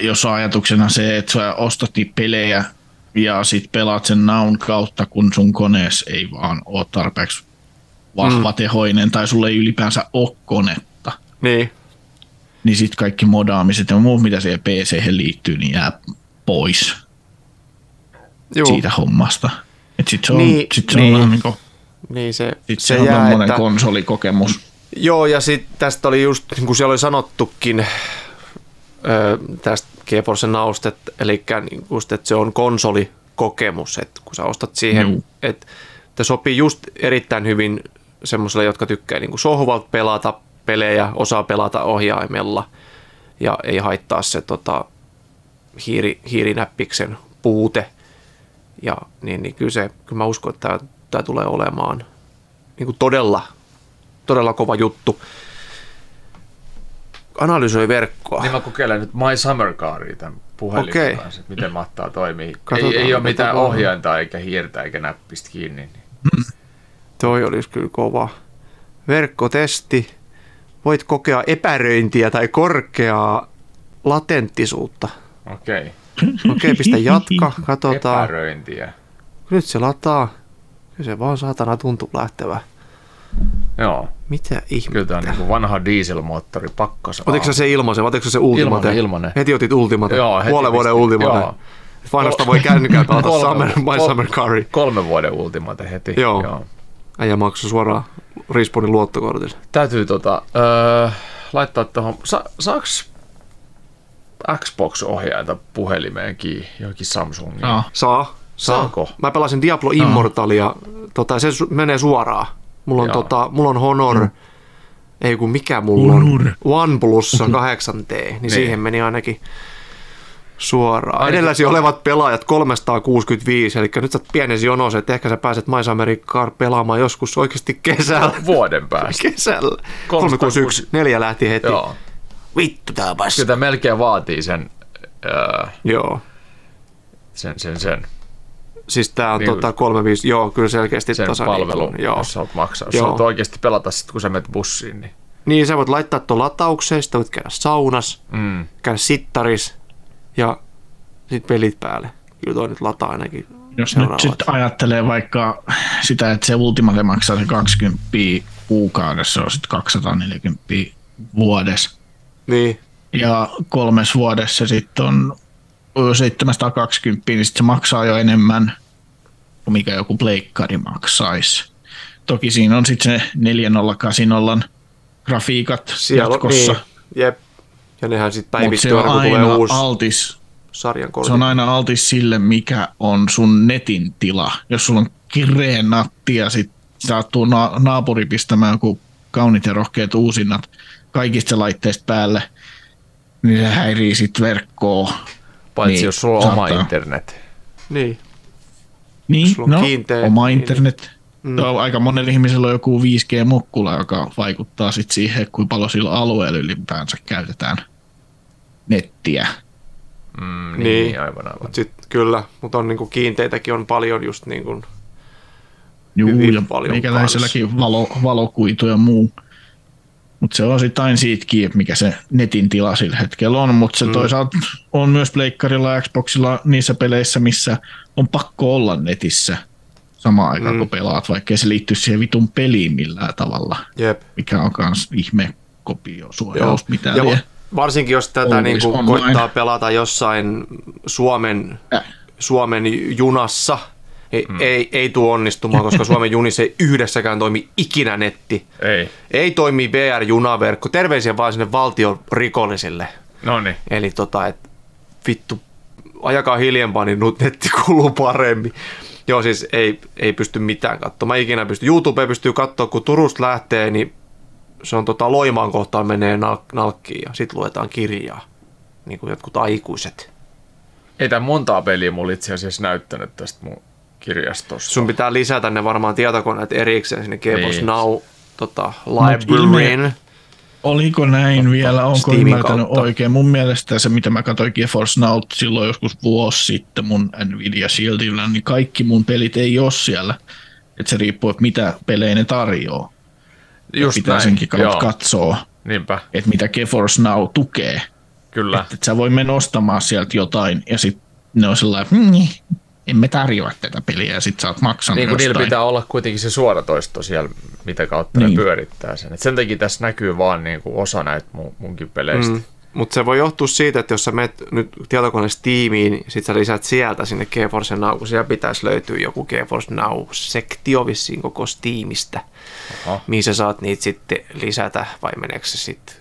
jos on ajatuksena se, että sä ostat pelejä ja sit pelaat sen Naun kautta, kun sun koneessa ei vaan ole tarpeeksi vahvatehoinen tai sulle ei ylipäänsä ole konetta, Niin. niin sit kaikki modaamiset ja muut, mitä siihen PC liittyy, niin jää pois Juu. siitä hommasta. Et sit se on, Niin, sit se niin. on, niinku, Niin se, sit se, se on jää, tommonen että... konsolikokemus. Joo, ja sitten tästä oli just, niin kuin siellä oli sanottukin, tästä GeForce Nowsta, eli niin just, että se on konsolikokemus, että kun sä ostat siihen, Juu. että se sopii just erittäin hyvin semmoiselle, jotka tykkää niin kuin sohvalta pelata pelejä, osaa pelata ohjaimella ja ei haittaa se tota, hiiri, hiirinäppiksen puute. Ja niin, niin kyllä, se, kyllä mä uskon, että tämä, tämä tulee olemaan niin kuin todella, todella kova juttu. Analysoi verkkoa. Niin mä kokeilen nyt My Summer Caria tämän puhelimen Okei. kanssa, että miten mahtaa toimia. Katsotaan, ei, ei ole mitään ohjainta eikä hiirtä eikä näppistä kiinni. Niin. Toi olisi kyllä kova. Verkkotesti. Voit kokea epäröintiä tai korkeaa latenttisuutta. Okei, Okei, pistä jatka, katsotaan. epäröintiä. Nyt se lataa. Kyllä se vaan saatana tuntuu lähtevä. Joo, Mitä kyllä ihmettä? tämä on niin vanha dieselmoottori pakkas. Otitko se ilmaisen, otitko se ultimate? Ilmanen, ilmanen. Heti otit ultimate. Joo, heti Puolen vuoden ultimate. Joo. Vainosta voi kännykällä pelata Kolme- Summer, My kol- Summer Curry. Kolmen vuoden ultimate heti. Joo. Joo. Äijä maksoi suoraan Respawnin luottokortilla. Täytyy tota, öö, laittaa tuohon, sa, saaks Xbox-ohjainta puhelimeenkin johonkin Samsungiin? Saa. Saa. Saa. Saako? Mä pelasin Diablo Immortalia, tota, se su- menee suoraan. Mulla on, Joo. tota, mulla on Honor, mm. ei kun mikä mulla Honor. on, OnePlus 8T, niin, siihen meni ainakin suoraan. Ainakin- Edelläsi olevat pelaajat 365, eli nyt sä oot pienesi jonossa, että ehkä sä pääset Mais Amerikkaan pelaamaan joskus oikeasti kesällä. Vuoden päästä. Kesällä. 361, neljä lähti heti. Joo. Vittu tää paska. Kyllä tämä melkein vaatii sen, öö, Joo. sen, sen, sen. Siis tää on Niin, tota 35, joo, kyllä selkeästi sen tasa palvelu, niin, joo. jos sä haluat maksaa. Jos haluat oikeasti pelata sit, kun sä menet bussiin, niin Niin, sä voit laittaa tuon lataukseen, sitten voit käydä saunas, mm. käydä sittaris ja sitten pelit päälle. Kyllä toi nyt lataa ainakin Jos nyt sitten ajattelee vaikka sitä, että se Ultimate maksaa se 20 kuukaudessa, se on sitten 240 vuodessa. Niin, Ja kolmes vuodessa sitten on ö, 720, niin sitten se maksaa jo enemmän mikä joku pleikkari maksaisi. Toki siinä on sitten se 4080 grafiikat siellä jatkossa. on, niin, jep. Ja nehän sitten Mutta se päivittyy on aina, kun tulee uusi altis sarjan kortti. Se on aina altis sille, mikä on sun netin tila. Jos sulla on kireen natti ja sit saattuu na- naapuri pistämään joku kaunit ja rohkeat uusinnat kaikista laitteista päälle, niin se häirii sit verkkoa. paitsi Niin, jos sulla on oma saattaa. internet. Niin, Niin, Sulla on no, kiinteä- oma niin. internet. Mm. Aika monella ihmisellä on joku 5G-mukkula, joka vaikuttaa sit siihen, kuinka paljon sillä alueella ylipäänsä käytetään nettiä. Mm, niin, Niin. niin, aivan aivan. Mut sit, kyllä, mutta on niinku kiinteitäkin on paljon just niin kuin, Juu, Hyvin ja paljon meikäläiselläkin valo, valokuitu ja muu. Mutta se on sitten aina siitä kiinni, että mikä se netin tila sillä hetkellä on, mutta se mm. toisaalta on myös Pleikkarilla ja Xboxilla niissä peleissä, missä on pakko olla netissä samaan aikaan, mm. kun pelaat, vaikkei se liittyy siihen vitun peliin millään tavalla, jep. mikä on myös ihme kopio suojaus, mitä varsinkin jos tätä niin kuin koittaa pelata jossain Suomen, Äh. Suomen junassa, ei, hmm. ei, ei tule onnistumaan, koska Suomen junissa ei yhdessäkään toimi ikinä netti. Ei. Ei toimi VR-junaverkko. Terveisiä vaan sinne valtion rikollisille. No niin. Eli tota, et vittu, ajakaa hiljempaa, niin nyt netti kuluu paremmin. Joo, siis ei, ei pysty mitään katsomaan. Mä ikinä pysty. YouTube pystyy katsoa, kun Turusta lähtee, niin se on tota, Loimaan kohtaan menee nal- nalkkiin ja sitten luetaan kirjaa. Niin kuin jotkut aikuiset. Ei tämän montaa peliä mulla itse asiassa näyttänyt tästä mun kirjastosta. Sun pitää lisätä ne varmaan tietokoneet erikseen sinne GeForce Niin. Now tota, ilme- libraryin. Oliko näin vielä? Onko Steamin ymmärtänyt kautta. oikein? Mun mielestä se, mitä mä katsoin GeForce Now silloin joskus vuosi sitten mun Nvidia Shieldillä, niin kaikki mun pelit ei ole siellä. Et se riippuu, että mitä pelejä ne tarjoaa. Just Pitää näin. senkin kautta Joo. katsoa, Niinpä, että mitä GeForce Now tukee. kyllä. Että et sä voi mennä ostamaan sieltä jotain ja sitten ne on sellainen, emme tarjoa tätä peliä ja sit sä oot maksanut Niin kuin niillä pitää olla kuitenkin se suoratoisto siellä, mitä kautta Niin. ne pyörittää sen. Et sen takia tässä näkyy vaan niin kuin osa näitä mun, munkin peleistä. Mm. Mutta se voi johtua siitä, että jos sä menet nyt tietokoneen Steamiin, niin sit sä lisät sieltä sinne GeForce Now, kun siellä pitäisi löytyä joku GeForce Now-sektio vissiin koko Steamista, Aha. mihin sä saat niitä sitten lisätä, vai meneekö se sitten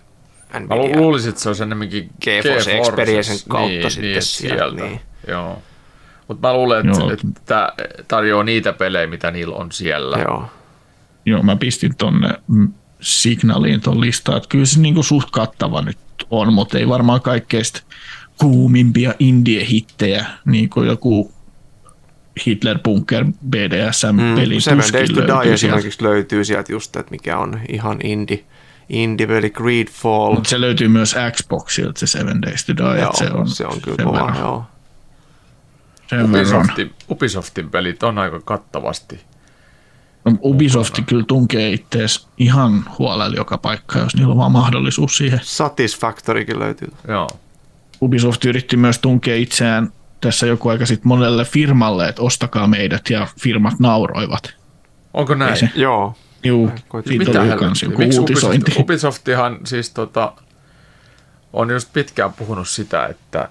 Mä luulisin, että se on enemmänkin GeForce Experiencen kautta niin, sitten niin, sieltä, sieltä. niin. Joo. Mutta mä luulen, että, tämä tarjoaa niitä pelejä, mitä niillä on siellä. Joo. Joo, mä pistin tonne Signaliin ton listaa, että kyllä se niinku suht kattava nyt on, mutta ei varmaan kaikkeista kuumimpia indie-hittejä, niin kuin joku Hitler Bunker BDSM-peli Mm, Seven Days to Die löytyy sieltä. esimerkiksi löytyy sieltä just, että mikä on ihan indie, indie-peli Greedfall. Mutta se löytyy myös Xboxilta, se Seven Days to Die. Joo, se, on, se on kyllä kova, joo. Ubisoftin, Ubisoftin pelit on aika kattavasti. No, Ubisoft kyllä tunkee ittees ihan huolella joka paikka, jos niillä on vaan mahdollisuus siihen. Satisfactorykin löytyy. Joo. Ubisoft yritti myös tunkea itseään tässä joku aika sitten monelle firmalle, että ostakaa meidät, ja firmat nauroivat. Onko näin? se- Joo. Juu, siitä Mitä oli kans joku Miksi uutisointi. Ubisoft, Ubisoftihan siis tota, on just pitkään puhunut sitä, että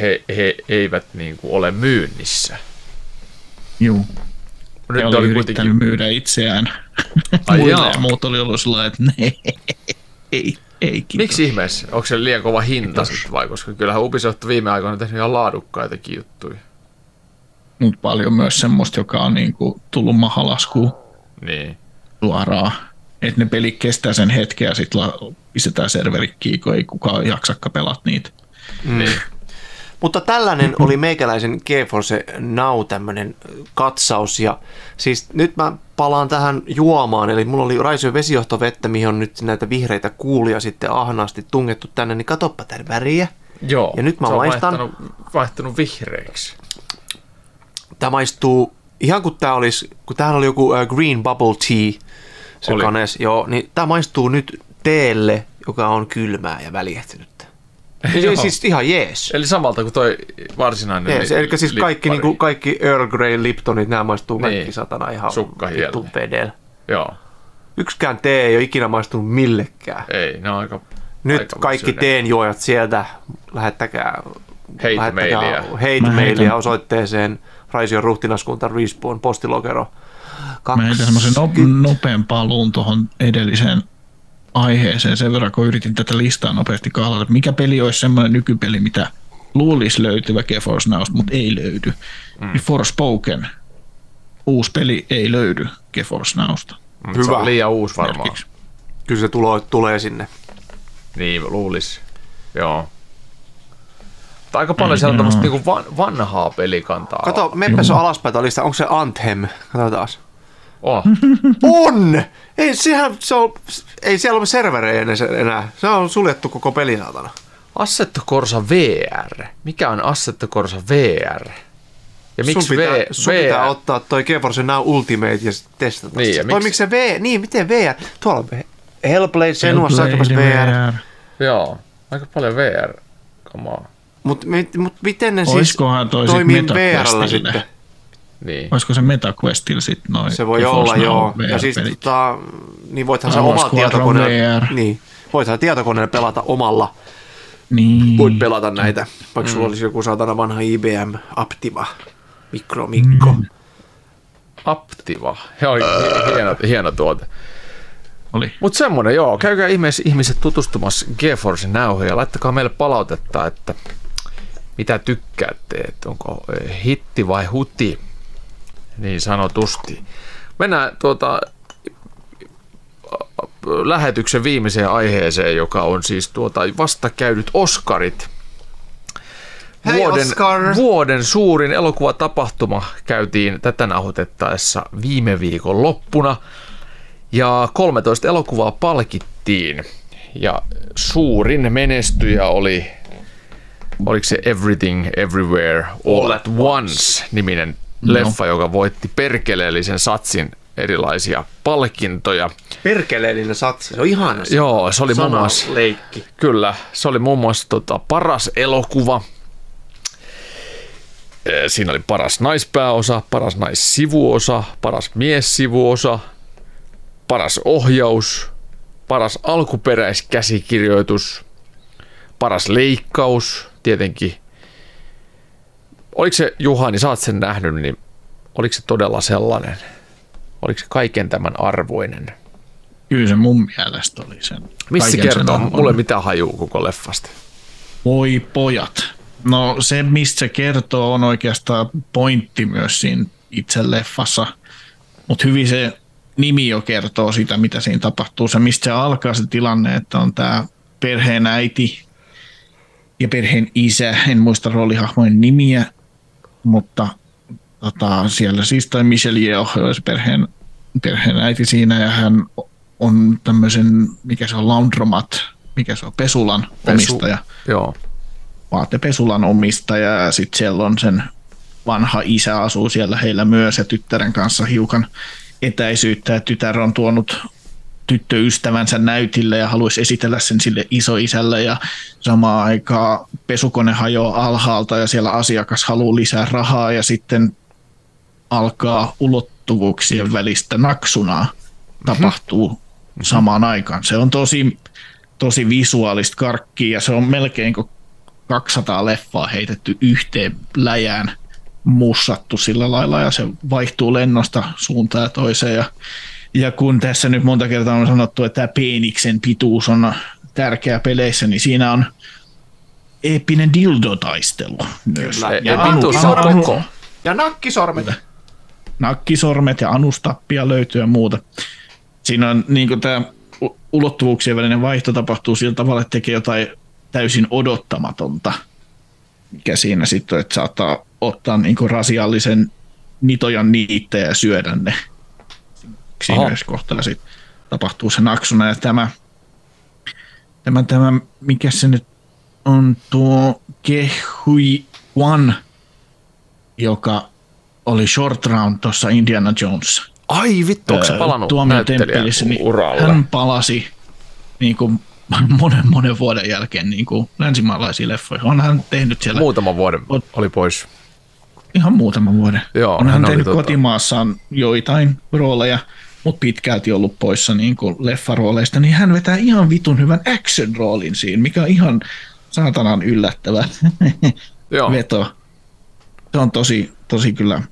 he, he eivät niin kuin ole myynnissä. Juu, Nyt ne oli, oli yrittänyt kuitenkin, myydä itseään Ai muille, ja muut oli ollut sellainen, että ne, ei, ei kiitos. miksi ihmeessä? Onko se liian kova hinta sitten vai? Koska kyllähän Ubisoft viime aikoina on tehnyt ihan laadukkaitakin juttuja. Mut paljon myös semmoista, joka on niinku tullut mahalaskuun Niin. suoraan. Että ne pelit kestää sen hetken ja sitten pistetään serverikkiin, kun ei kukaan jaksakka pelata niitä. Niin. Mutta tällainen oli meikäläisen GeForce Now tämmöinen katsaus ja siis nyt mä palaan tähän juomaan, eli mulla oli Raision vesijohtovettä, mihin on nyt näitä vihreitä kuulia sitten ahnaasti tungettu tänne, niin katoppa tämän väriä. Joo. Ja nyt mä se on maistan. Vaihtanut, vaihtanut vihreiksi. Tämä maistuu, ihan kuin tämä olisi, kun tämähän oli joku Green Bubble Tea, se Oli. kanes, joo, niin tämä maistuu nyt teelle, joka on kylmää ja väljähtynyttä. Joo. siis ihan jees. Eli samalta kuin toi varsinainen. Jees, li- eli siis kaikki, lippari. niinku, kaikki Earl Grey Liptonit, nämä maistuu kaikki Niin. satana ihan vitun vedellä. Joo, Yksikään tee ei ole ikinä maistunut millekään. ei, ne on aika... Nyt aika kaikki väsyneet. teenjuojat sieltä, lähettäkää Hate-mailia. hate Mä mailia heitän- osoitteeseen Raision ruhtinaskunta Respawn postilokero. Mä heitän semmoisen no, nopean paluun tuohon edelliseen aiheeseen sen verran, kun yritin tätä listaa nopeasti kahlata. Mikä peli olisi semmoinen nykypeli, mitä luulisi löytyvä GeForce Nowsta, mutta ei löydy. Mm. Niin Forspoken. Uusi peli ei löydy GeForce Nowsta. Mut Se Hyvä. on liian uusi varmaan. Merkiksi. Kyllä se tulee, tulee sinne. Niin, luulis. Joo. Mutta aika paljon siellä on tämmöistä niinku van, vanhaa pelikantaa. Kato, meppä se alaspäin lista. Onko se Anthem? Kato taas. Oh. On! Ei, sehän, se on, ei siellä ole serverejä enää. Se on suljettu koko peli, saatana. Assetto Corsa VR. Mikä on Assetto Corsa VR? Ja miksi sun pitää, v, sun VR? pitää ottaa toi GeForce Now Ultimate ja testata Niin, ja Toimiiko miksi- se V? Niin, miten VR? Tuolla on Hellblade, Senuassa on Hellblade, VR. Joo, aika paljon VR. Kamaa. Mutta mut miten ne siis Oiskohan toi sit toimii? VRllä sitten? Niin. Olisiko se MetaQuestilla sitten noin? Se voi olla, joo. Ja siis VR-pelit? tota, niin voithan sä Wars omalla tietokoneella, VR. niin, voithan tietokoneella pelata omalla, Niin. voit pelata näitä, vaikka sulla olisi joku saatana vanha IBM Aptiva, Mikro Mikko. Mm. Aptiva. Joo, hieno, hieno tuote. Oli. Mutta semmonen, joo, käykää ihmeessä ihmiset tutustumassa GeForce Nowhin ja laittakaa meille palautetta, että mitä tykkäätte, että onko eh, hitti vai huti, niin sanotusti. Mennään tuota, lähetyksen viimeiseen aiheeseen, joka on siis tuota vasta käydyt Oscarit. Hei, Vuoden, Oscar! vuoden suurin elokuvatapahtuma käytiin tätä nauhoitettaessa viime viikon loppuna. Ja 13 elokuvaa palkittiin. Ja suurin menestyjä oli, oliko se Everything Everywhere All, at Once niminen leffa, joka voitti perkeleellisen satsin erilaisia palkintoja. Perkeleellinen satsi, se on ihana se Joo, se oli muun muassa leikki. Kyllä, se oli muun muassa tota, paras elokuva. Siinä oli paras naispääosa, paras naissivuosa, paras miessivuosa, paras ohjaus, paras alkuperäiskäsikirjoitus, paras leikkaus, tietenkin. Oliko se, Juhani, sä oot sen nähnyt, niin oliko se todella sellainen? Oliko se kaiken tämän arvoinen? Kyllä se mun mielestä oli sen. Missä sen kertoo? arvoinen. Mulle ei mitään hajuu koko leffasta. Voi pojat. No se, mistä se kertoo, on oikeastaan pointti myös siinä itse leffassa. Mutta hyvin se nimi jo kertoo sitä, mitä siinä tapahtuu. Se, mistä se alkaa se tilanne, että on tämä perheen äiti ja perheen isä. En muista roolihahmojen nimiä, mutta tota, siellä siis toi Michelle Yeoh oli se perheen, perheen äiti siinä ja hän on tämmöisen, mikä se on, laundromat, mikä se on, pesulan omistaja Joo. vaatepesulan omistaja ja sitten siellä on sen vanha isä asuu siellä heillä myös ja tyttären kanssa hiukan etäisyyttä ja tytär on tuonut tyttöystävänsä näytille ja haluaisi esitellä sen sille isoisälle ja samaan aikaan pesukone hajoaa alhaalta ja siellä asiakas haluaa lisää rahaa ja sitten alkaa ulottuvuuksien välistä naksunaa tapahtuu samaan aikaan. Se on tosi, tosi visuaalista karkkia ja se on melkein kuin 200 leffaa heitetty yhteen läjään mussattu sillä lailla ja se vaihtuu lennosta suuntaan ja toiseen. Ja, ja kun tässä nyt monta kertaa on sanottu, että tämä peeniksen pituus on tärkeä peleissä, niin siinä on eeppinen dildo-taistelu myös. Kyllä. Ja ei anu- vittu, se on anu- koko. Ja nakkisormet. nakkisormet ja anustappia löytyy ja muuta. Siinä on niin tämä ulottuvuuksien välinen vaihto tapahtuu sillä tavalla, että tekee jotain täysin odottamatonta, mikä siinä sitten että saattaa ottaa niin rasiallisen nitojan niittejä ja syödä ne. Siinä Aha. yhdessä kohtaa sitten tapahtuu se naksuna ja tämä, tämä, tämä mikä se nyt on tuo Kehui Wan, joka oli short round tuossa Indiana Jones. Ai vittu, onko se palannut tuomiotemppelissä, niin uralle? Hän palasi niin kuin monen monen vuoden jälkeen niin kuin länsimaalaisiin leffoihin. On hän tehnyt siellä Muutaman vuoden oli pois. ihan muutaman vuoden. Joo, on hän, hän tehnyt tota- kotimaassaan joitain rooleja, mutta pitkälti ollut poissa niin kuin leffarooleista, niin hän vetää ihan vitun hyvän action-roolin siinä, mikä on ihan saatanan yllättävä Joo. veto. Se on tosi, tosi kyllä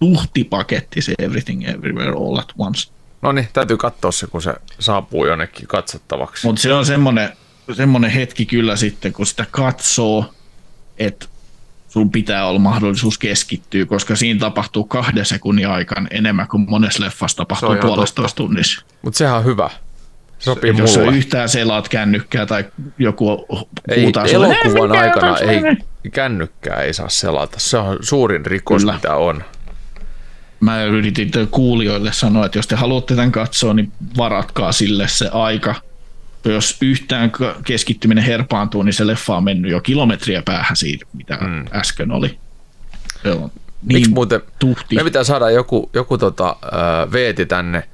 tuhtipaketti se Everything Everywhere All at Once. No niin, täytyy katsoa se, kun se saapuu jonnekin katsottavaksi. Mutta se on semmoinen, semmoinen hetki kyllä sitten, kun sitä katsoo, että sun pitää olla mahdollisuus keskittyä, koska siinä tapahtuu kahden sekunnin aikana enemmän kuin monessa leffassa tapahtuu puolestoista tunnissa. Mutta sehän on hyvä. Se sopii Jos sä mulle. yhtään selaat kännykkää tai joku Ei, huutaa sulle, elokuvan "Ei, aikana ei kännykkää ei saa selata. Se on suurin rikos, Kyllä. mitä on. Mä yritin kuulijoille sanoa, että jos te haluatte tämän katsoa, niin varatkaa sille se aika. Jos yhtään keskittyminen herpaantuu, niin se leffa on mennyt jo kilometriä päähän siitä, mitä mm. äsken oli. Se on niin Miksi muuten, tuhti. me pitää saada joku, joku tota, äh, veeti tänne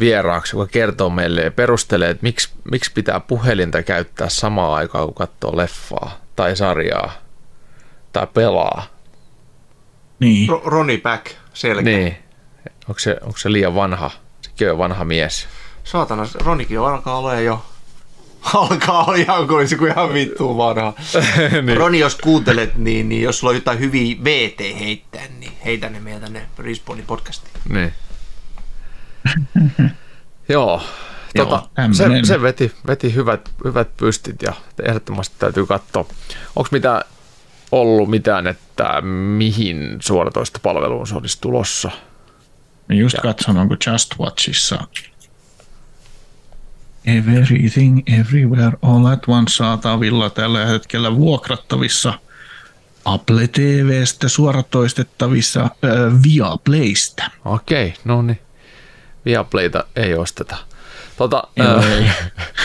vieraaksi, joka kertoo meille ja perustelee, että miksi, miksi pitää puhelinta käyttää samaan aikaan, kun katsoo leffaa tai sarjaa tai pelaa. Niin. Ro- Ronnie Back, selkeä. Niin. Onko se, onko se liian vanha? Sekin on vanha mies. Saatana, Ronikin alkaa olla jo alkaa olla ihan kuin ihan vittu vanha. niin. Roni, jos kuuntelet, niin, niin jos sulla on jotain hyviä VT heittää, niin heitä ne meiltä ne Respawnin podcastiin. Niin. Joo. Tota, se, tämmönen. se veti, veti hyvät, hyvät pystit ja ehdottomasti täytyy katsoa. Onko mitä ollut mitään, että mihin suoratoistopalveluun se olisi tulossa? Just katson, onko Just Watchissa Everything Everywhere All at Once saatavilla tällä hetkellä vuokrattavissa Apple TVstä suoratoistettavissa äh, Viaplaystä. Okei, no niin. Viaplayta ei osteta. Tota, Joo, ää, ei.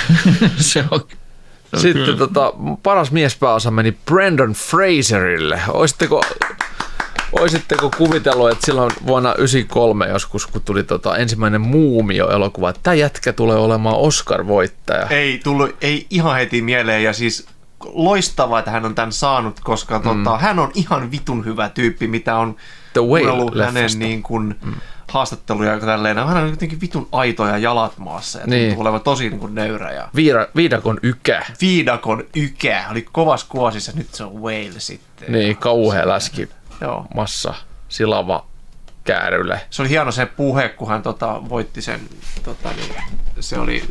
se on, Sitten tota, paras miespääosa meni Brandon Fraserille. Oisitteko, oisitteko kuvitellut, että silloin vuonna 1993 joskus, kun tuli tota ensimmäinen Muumio-elokuva, että tämä jätkä tulee olemaan Oscar-voittaja. Ei tullut, ei ihan heti mieleen ja siis loistavaa, että hän on tämän saanut, koska mm. tota, hän on ihan vitun hyvä tyyppi, mitä on The kuunnellut hänen niin kuin, mm. haastatteluja ja tälleen. Hän on jotenkin vitun aito ja jalat maassa ja Niin. tuntuu olevan tosi niin kuin nöyrä. Ja Viida, viidakon ykä. Viidakon ykä oli kovas kuosissa, nyt se on Whale sitten. Niin, kauhea läski Joo. massa, silava kääryle. Se oli hieno se puhe, kun hän tota, voitti sen, tota, niin, se oli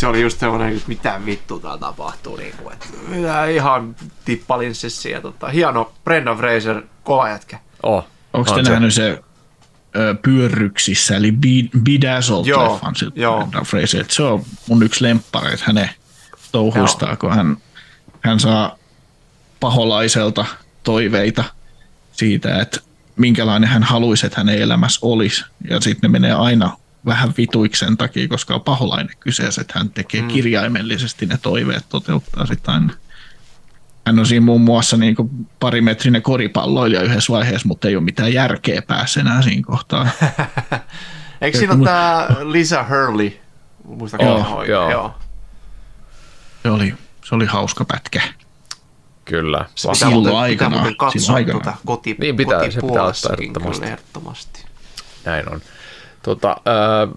se oli just semmoinen, että mitä vittu täällä tapahtuu. Niin kuin, että mitä ihan tippalinssissa. Ja tota, hieno Brendan Fraser, kova jätkä. Oh, Onko on te se. nähnyt se ö, pyörryksissä, eli Be- Bedazzled Joo, leffan siltä joo. Brendan Fraser. Se on mun yksi lemppareita hänen touhuistaan, kun hän, hän saa paholaiselta toiveita siitä, että minkälainen hän haluaisi, että hänen elämässä olisi. Ja sitten ne menee aina vähän vituiksi sen takia, koska on paholainen kyseessä, että hän tekee mm. kirjaimellisesti ne toiveet, toteuttaa sitä aina. Hän on siinä muun muassa niin kuin parimetrinen koripalloilija yhdessä vaiheessa, mutta ei ole mitään järkeä päässä enää siinä kohtaa. Eikö siinä ole tää Lisa Hurley? Muistatko? Joo, joo. joo. Se oli, se oli hauska pätkä. Kyllä. Pitää Silloin muuten, pitää aikanaan, muuten katsoa aikanaan. tuota koti, Niin pitää, se pitää ottaa ehdottomasti. ehdottomasti. Näin on. Tota, ää,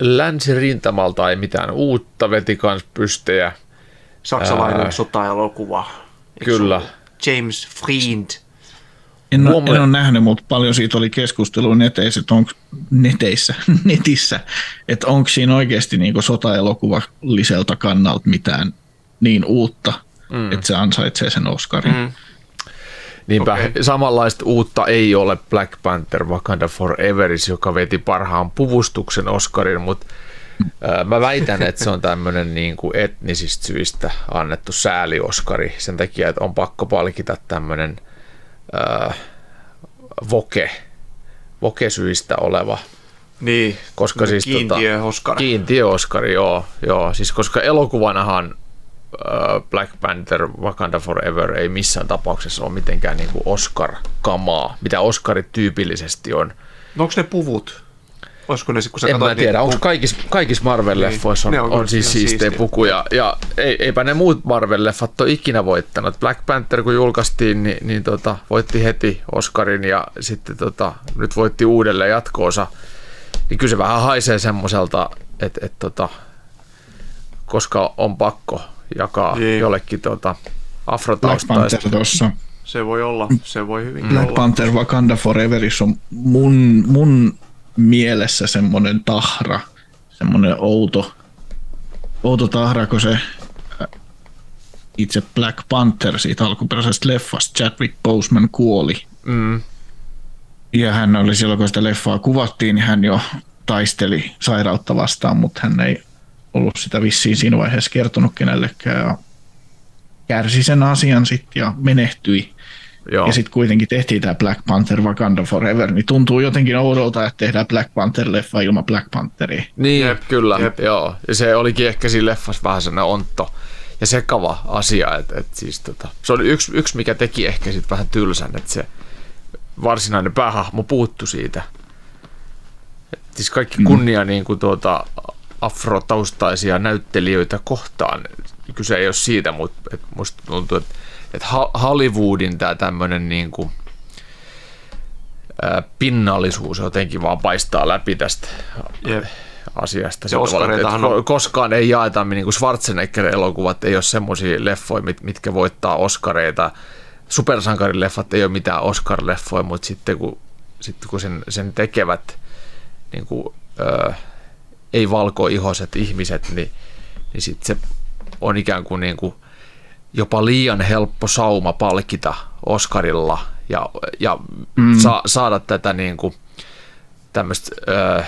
länsirintamalta ei mitään uutta, veti kans pystejä. Saksalainen Ää. sota-elokuva. Kyllä. se? James Friend. En, ole, en ole nähnyt, mutta paljon siitä oli keskustelua neteissä, että onko neteissä, netissä, että onko siinä oikeasti niin sotaelokuvalliselta kannalta mitään niin uutta, mm. että se ansaitsee sen Oscarin. Mm. Niinpä okay. samanlaista uutta ei ole Black Panther Wakanda Foreveris, joka veti parhaan puvustuksen Oscarin, mutta mä väitän, että se on tämmöinen niin kuin etnisistä syistä annettu sääli-Oskari sen takia, että on pakko palkita tämmöinen ää, voke, voke-syistä oleva Niin, koska siis kiintiö tota, Oscar. Kiintiö Oscar, joo, joo. Siis koska elokuvanahan äh, Black Panther, Wakanda Forever ei missään tapauksessa ole mitenkään niin kuin Oscar-kamaa, mitä Oscarit tyypillisesti on. No onko ne puvut? Olisiko ne, kun sä En mä tiedä, onko kaikissa, kaikissa Marvel-leffoissa on, Ne on on, on siis siistejä siistejä. pukuja. Ja ei, eipä ne muut Marvel-leffat ole ikinä voittanut. Black Panther kun julkaistiin, niin, niin tota, voitti heti Oscarin ja sitten tota, nyt voitti uudelleen jatkoosa. Niin kyllä se vähän haisee semmoiselta, että et, tota, koska on pakko jakaa Niin. jollekin tota, Black afrotaustaista. Se voi olla, se voi hyvin Black olla. Panther Wakanda Foreverissa on mun, mun mielessä semmoinen tahra, semmoinen outo, outo tahra, kun se äh, itse Black Panther siitä alkuperäisestä leffasta, Chadwick Boseman kuoli. Mm, Ja hän oli silloin, kun sitä leffaa kuvattiin, niin hän jo taisteli sairautta vastaan, mutta hän ei ollut sitä vissiin siinä vaiheessa kertonut kenellekään. Ja kärsi sen asian sitten ja menehtyi. joo. Ja sitten kuitenkin tehtiin tämä Black Panther Wakanda Forever, niin tuntuu jotenkin oudolta, että tehdään Black Panther-leffa ilman Black Pantheria. Niin, Jep, kyllä, jep. joo. Ja se olikin ehkä siinä leffassa vähän sellainen ontto ja sekava asia, että et siis tota, se oli yksi, yksi, mikä teki ehkä sitten vähän tylsän, että se varsinainen päähahmo puuttu siitä. Et siis kaikki kunnia niin kuin tuota, afrotaustaisia näyttelijöitä kohtaan. Kyse ei ole siitä, mutta et musta tuntuu, että et Hollywoodin tämä tämmöinen niin kuin, ää, pinnallisuus jotenkin vaan paistaa läpi tästä Jep. asiasta. Ja Oscareitahan on... Koskaan ei jaeta, niin kuin Schwarzenegger-elokuvat ei ole semmoisia leffoja, mit- mitkä voittaa Oscareita. Supersankarileffat ei ole mitään Oscar-leffoja, mutta sitten kun, sitten kun sen, sen tekevät niin kuin, ö, ei valkoihoiset ihmiset, niin, niin sitten se on ikään kuin, niin kuin jopa liian helppo sauma palkita Oscarilla ja, ja mm. sa, saada tätä niin kuin, tämmöistä ö,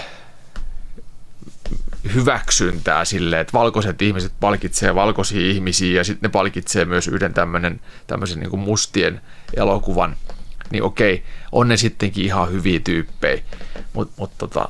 hyväksyntää sille, että valkoiset ihmiset palkitsee valkoisia ihmisiä ja sitten ne palkitsee myös yhden tämmöinen, tämmöisen niin kuin mustien elokuvan, niin okei, on ne sittenkin ihan hyviä tyyppejä, mutta mut tota,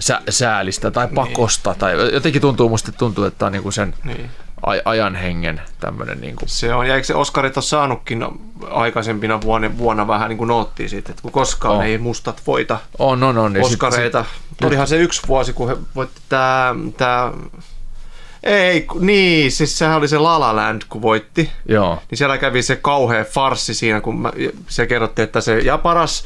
sä, säälistä tai pakosta, tai jotenkin tuntuu musta, tuntuu, että tämä on niin kuin sen Niin. aj- ajan hengen tämmöinen niin kuin, Se on, ja eikö se Oscarit ole saanutkin aikaisempina vuonna, vuonna vähän niin kuin noottia siitä, että kun koskaan On. ei mustat voita on, on, on. ja sit- Oskareita. Olihan se yksi vuosi, kun he voitti tää ei, niin, siis sehän oli se La La Land, kun voitti. Joo, Niin siellä kävi se kauhea farssi siinä, kun mä, se kerrottiin, että se, ja paras,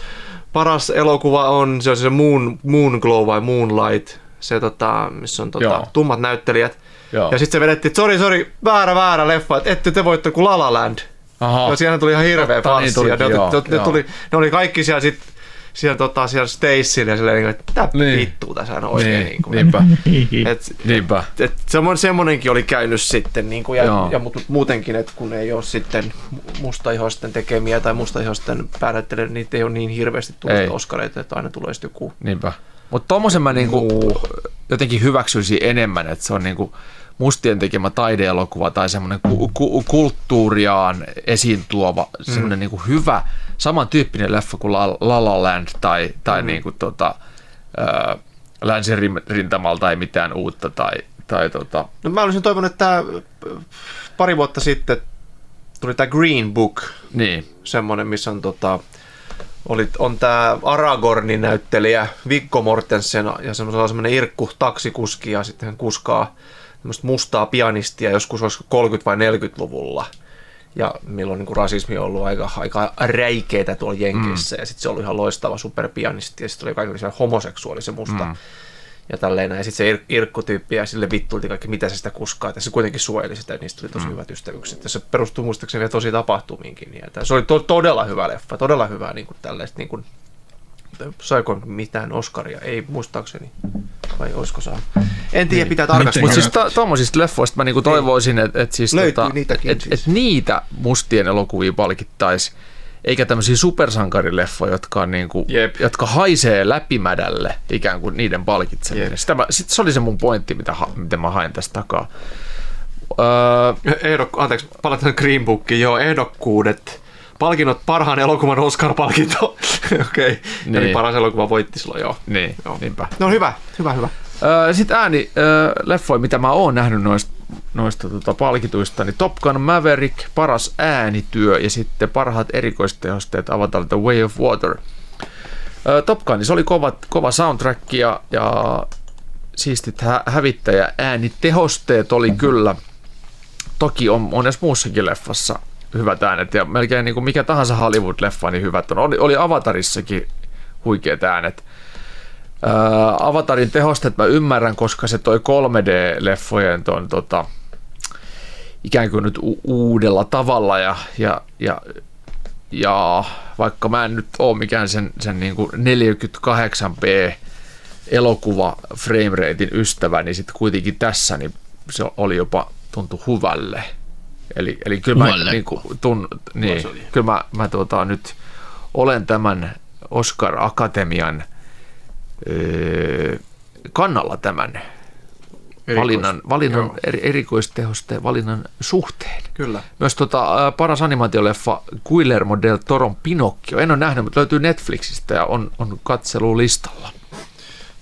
paras elokuva on, se on se Moon, Moon Glow vai Moonlight, se tota, missä on tota, Joo. tummat näyttelijät. Joo. Ja sitten se vedettiin, että sori, sori, väärä, väärä leffa, että ette te voitte kuin La La Land. Aha. Ja siellä tuli ihan hirveä Totta, niin ja ne, joo, ne, joo. tuli, ne oli kaikki siellä sit, siellä, tota, siellä Stacyllä ja silleen, että mitä Niin. niin. vittua tässä on oikein. niin, Niin, kuin, niinpä, et, niinpä. et semmoinen, semmoinenkin oli käynyt sitten, niin kuin, ja, Joo. ja mut, muutenkin, että kun ei ole sitten mustaihoisten tekemiä tai mustaihoisten päänäyttelijöitä, niitä ei ole niin hirveästi tullut Ei. Oskareita, että aina tulee sitten joku. Niinpä. Mutta tommosen mä niinku jotenkin hyväksyisin enemmän, että se on niinku mustien tekemä taideelokuva tai semmoinen ku, ku, kulttuuriaan esiin tuova, semmoinen niinku hyvä, samantyyppinen leffa kuin La La, La Land tai, tai mm. niinku tota, ää, länsirintamalta ei mitään uutta tai, tai tota, No mä olisin toivonut, että pari vuotta sitten tuli tämä Green Book, niin, semmoinen, missä on tota, oli, on tämä Aragornin näyttelijä Viggo Mortensen ja semmoisella semmoinen Irkku taksikuski ja sitten hän kuskaa tämmöistä mustaa pianistia joskus olisiko 30- vai 40-luvulla. Ja milloin niin kuin rasismi on ollut aika, aika räikeetä tuolla Jenkeissä. Mm. Ja sitten se oli ihan loistava superpianisti ja sitten oli kaikki homoseksuaali se musta. Mm. Ja tälleen näin. Ja sitten se Ir- Irkku-tyyppi ja sille vittuilti kaikki, mitä se sitä kuskaa. Ja se kuitenkin suojeli sitä ja niistä tuli tosi mm. hyvät ystävykset. Ja se perustuu muistaakseni vielä tosi tapahtumiinkin. Että se oli to- todella hyvä leffa. Todella hyvä niin kuin tällaista niin kuin, saiko mitään Oscaria? Ei muistaakseni. Vai olisiko saanut? En tiedä, pitää tarkastaa. Mutta siis to, tommosista leffoista mä niinku toivoisin, että et siis tota, niitäkin et, siis. et niitä mustien elokuvia palkittaisi, eikä tämmöisiä supersankarileffoja, jotka, on niinku, Jep. jotka haisee läpimädälle ikään kuin niiden palkitseminen. Jep. Sitä mä, sit se oli se mun pointti, mitä, ha- mitä mä haen tästä takaa. Öö, Ehdok, anteeksi, palataan Green Bookiin. Joo, ehdokkuudet. Palkinnot parhaan elokuvan Oscar-palkinto. Okei. Okay. Niin. Eli paras elokuva voitti silloin, joo. niin, Joo. niinpä. No hyvä, hyvä, hyvä. Öö, Sitten ääni öö, leffoja, mitä mä oon nähnyt noista noista tota, palkituista, niin Top Gun Maverick, paras äänityö ja sitten parhaat erikoistehosteet Avatar The Way of Water. Ö, Top Gun, niin se oli kova, kova soundtrack ja, ja siistit hä- hävittäjä äänitehosteet oli kyllä. Toki on monessa muussakin leffassa hyvät äänet ja melkein niin kuin mikä tahansa Hollywood-leffa, niin hyvät on. Oli, oli Avatarissakin huikeat äänet. Ää, Avatarin tehosteet mä ymmärrän, koska se toi 3D-leffojen ton, tota, ikään kuin nyt u- uudella tavalla ja, ja, ja, ja vaikka mä en nyt ole mikään sen, sen niin kuin 48p elokuva frameratein ystävä, niin sitten kuitenkin tässä niin se oli jopa tuntu hyvälle. Eli, eli kyllä mä, niin kuin, tun, niin, kyllä mä, mä tuota, nyt olen tämän Oscar Akatemian öö, kannalla tämän valinnan, valinnan joo. eri, erikoistehosteen valinnan suhteen. Kyllä. Myös tota, paras animaatioleffa Guillermo del Toron Pinocchio. En ole nähnyt, mutta löytyy Netflixistä ja on, on katselulistalla.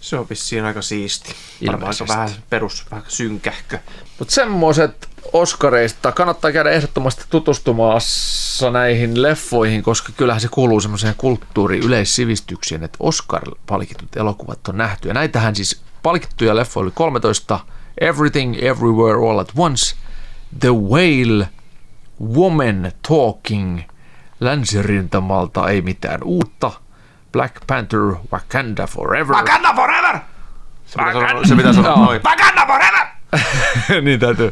Se on vissiin aika siisti. Varmaan aika vähän perus, vähän synkähkö. Mutta semmoiset Oscareista kannattaa käydä ehdottomasti tutustumassa näihin leffoihin, koska kyllähän se kuuluu semmoiseen kulttuuri-yleissivistykseen, että Oscar-palkitut elokuvat on nähty. Ja näitähän siis palkittuja leffoja oli 13. Everything, Everywhere, All at Once, The Whale, Woman Talking, Länsirintamalta ei mitään uutta, Black Panther, Wakanda Forever. Wakanda forever! Se pitää sanoa, se pitää sanoa Joo. noin. Wakanda forever! niin täytyy.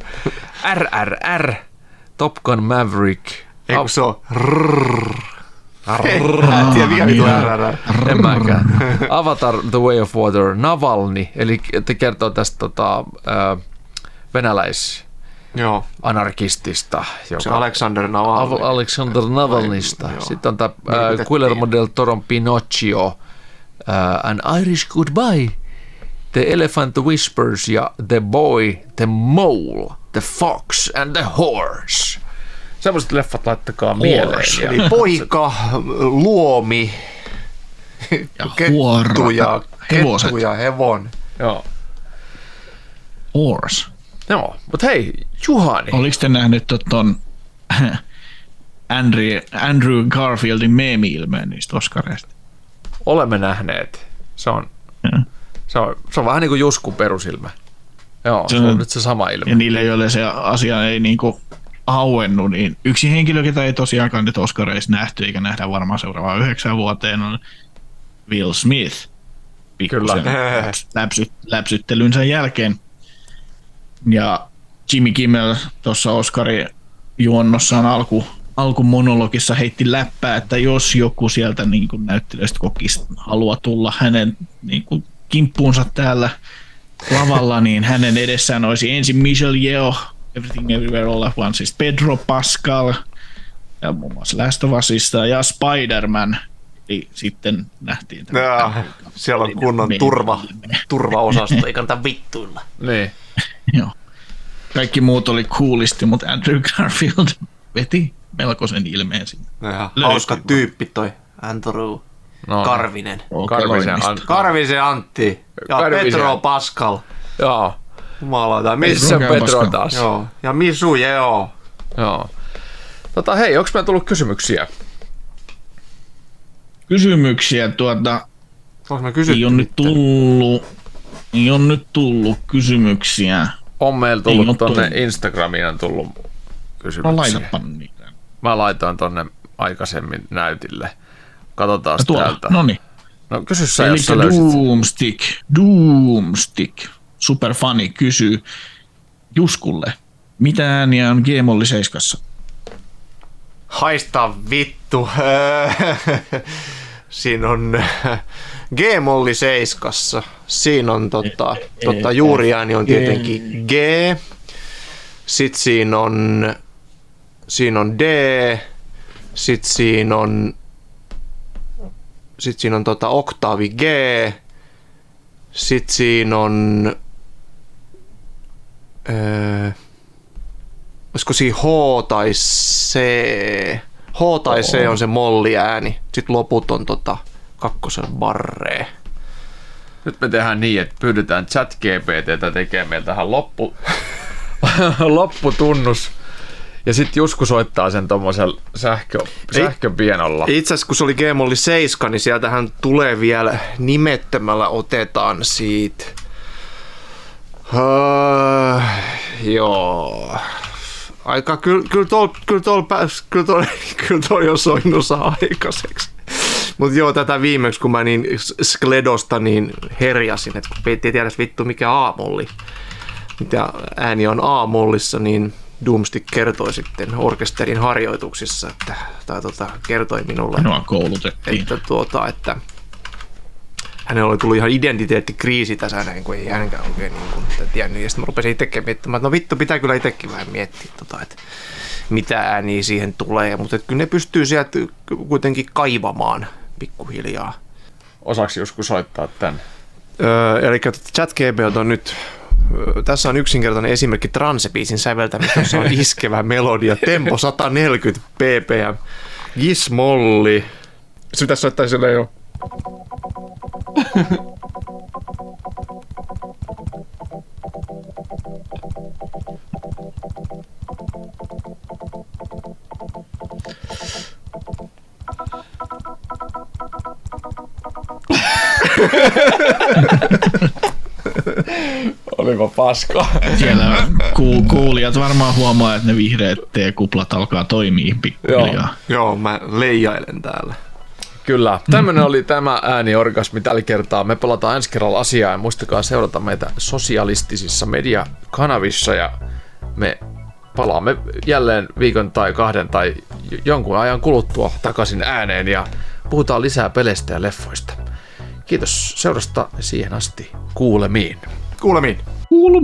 RRR, Top Gun Maverick. Ei kun se on rrrr. En tiedä RRR. En mäkään. Avatar The Way of Water, Navalny, eli te kertoo tästä tota, ää, Joo, venäläisanarkistista, se joka Alexander Navalny. Al- Alexander Navalnysta. Joo. Sitten on tämä Mielipiteet Guillermo del Toron Pinocchio, ää, An Irish Goodbye, The Elephant Whispers ja The Boy, The Mole, The Fox and the Horse. Semmoiset leffat laittakaa mieleen. Ja, Eli poika, luomi, Ja kettu ja, Hevoset. kettu ja hevon. joo. Horse. Joo, mutta hei, Juhani. Oliko te nähnyt ton Andrew, Andrew Garfieldin meemi-ilmeen niistä Oscareista? Olemme nähneet. Se on, Ja. Se on, se on vähän niin kuin Jusku perusilmä. Joo, se, Se on on- nyt se sama ilme. Ja niille, joille se asia ei niinku auennu, niin yksi henkilö, ketä ei tosiaankaan nyt Oscareissa nähty, eikä nähdä varmaan seuraavaan yhdeksän vuoteen, on Will Smith. Pikkusen Kyllä. läps- läpsy, läpsyttelynsä jälkeen. Ja Jimmy Kimmel tuossa Oscari juonnossaan alku, alkumonologissa heitti läppää, että jos joku sieltä niin kuin näyttelijöistä kokisi halua tulla hänen niin kuin kimppuunsa täällä lavalla, niin hänen edessään olisi ensin Michelle Yeoh, Everything Everywhere All at Once, siis Pedro Pascal, ja muun muassa Last of Usista, ja Spider-Man. Eli sitten nähtiin tämä Ja, siellä on kunnon turva, turvaosasto, ei kannata vittuilla. Niin. Joo. Kaikki muut oli coolisti, mutta Andrew Garfield veti melkoisen ilmeen sinne. Hauska tyyppi toi Andrew No, Karvinen. Karvisen Keloimista. Antti. Karvisen Antti ja Karvisen. Petro Pascal. Joo. Jumalauta. Missä on Petro taas? joo. Ja Misu, joo. Joo. Tota, hei, onko meillä tullut kysymyksiä? Kysymyksiä tuota, Onko me kysytty? ei ole nyt tullut, ei ole nyt tullut kysymyksiä. On meillä Ei tullut tonne tullut. Instagramiin on tullut No kysymyksiä. laitapa niitä. Mä laitoin tonne aikaisemmin näytille. Katsotaan Tuolla, täältä. no niin. No kysy sä, Eli jos sä löysit. Doomstick, Doomstick, superfani kysyy Juskulle, mitä ääniä on Gmolli 7? Haista vittu. Siinä on G-molli seiskassa. Siinä on tota, tota juuriääni on tietenkin G. Sitten siinä on, siinä on D. Sitten siinä on, sitten siinä on tota oktaavi G. Sitten siinä on, öö, olisiko siinä H tai C? H tai C on se molliääni. Sitten loput on tota kakkosen barree. Nyt me tehdään niin, että pyydetään chat GPTtä tekemään meiltä tähän loppu, lopputunnus. Ja sitten Jusku soittaa sen tuommoisella sähkö, sähköpienolla. Itse asiassa kun se oli Game oli 7, niin sieltähän tulee vielä nimettömällä otetaan siitä. Uh, joo. Aika, kyllä, kyllä tuolla kyllä tol, kyllä tol, kyllä tol soinut saa aikaiseksi. Mutta joo, tätä viimeksi, kun mä niin Skledosta niin herjasin, että kun ei tiedä vittu mikä aamolli, mitä ääni on aamollissa, niin Doomstick kertoi sitten orkesterin harjoituksissa, että, tai tota, kertoi minulle, Minua koulutettiin. että, tuota, että hänellä oli tullut ihan identiteettikriisi tässä näin, kun ei hänenkään oikein niin kuin, tiennyt. Ja sitten mä rupesin itsekin miettimään, että no vittu, pitää kyllä itsekin vähän miettiä, tota, että mitä ääniä siihen tulee. Mutta että kyllä ne pystyy sieltä kuitenkin kaivamaan pikkuhiljaa. Osaksi Jusku soittaa tämän? Öö, eli ChatGPT on nyt tässä on yksinkertainen esimerkki transebiisin säveltämistä, jossa on iskevä melodia, tempo 140 ppm, gismolli. Se pitäisi soittaa silleen jo. Olipa paska. Siellä ku- kuulijat varmaan huomaa, että ne vihreät T-kuplat alkaa toimia pikkuhiljaa. Joo, mä leijailen täällä. Kyllä. Tämmöinen oli tämä ääniorgasmi tällä kertaa. Me palataan ensi kerralla asiaan ja muistakaa seurata meitä sosialistisissa mediakanavissa ja me palaamme jälleen viikon tai kahden tai jonkun ajan kuluttua takaisin ääneen ja puhutaan lisää peleistä ja leffoista. Kiitos seurasta siihen asti. Kuulemiin. Kuulemiin. 이了.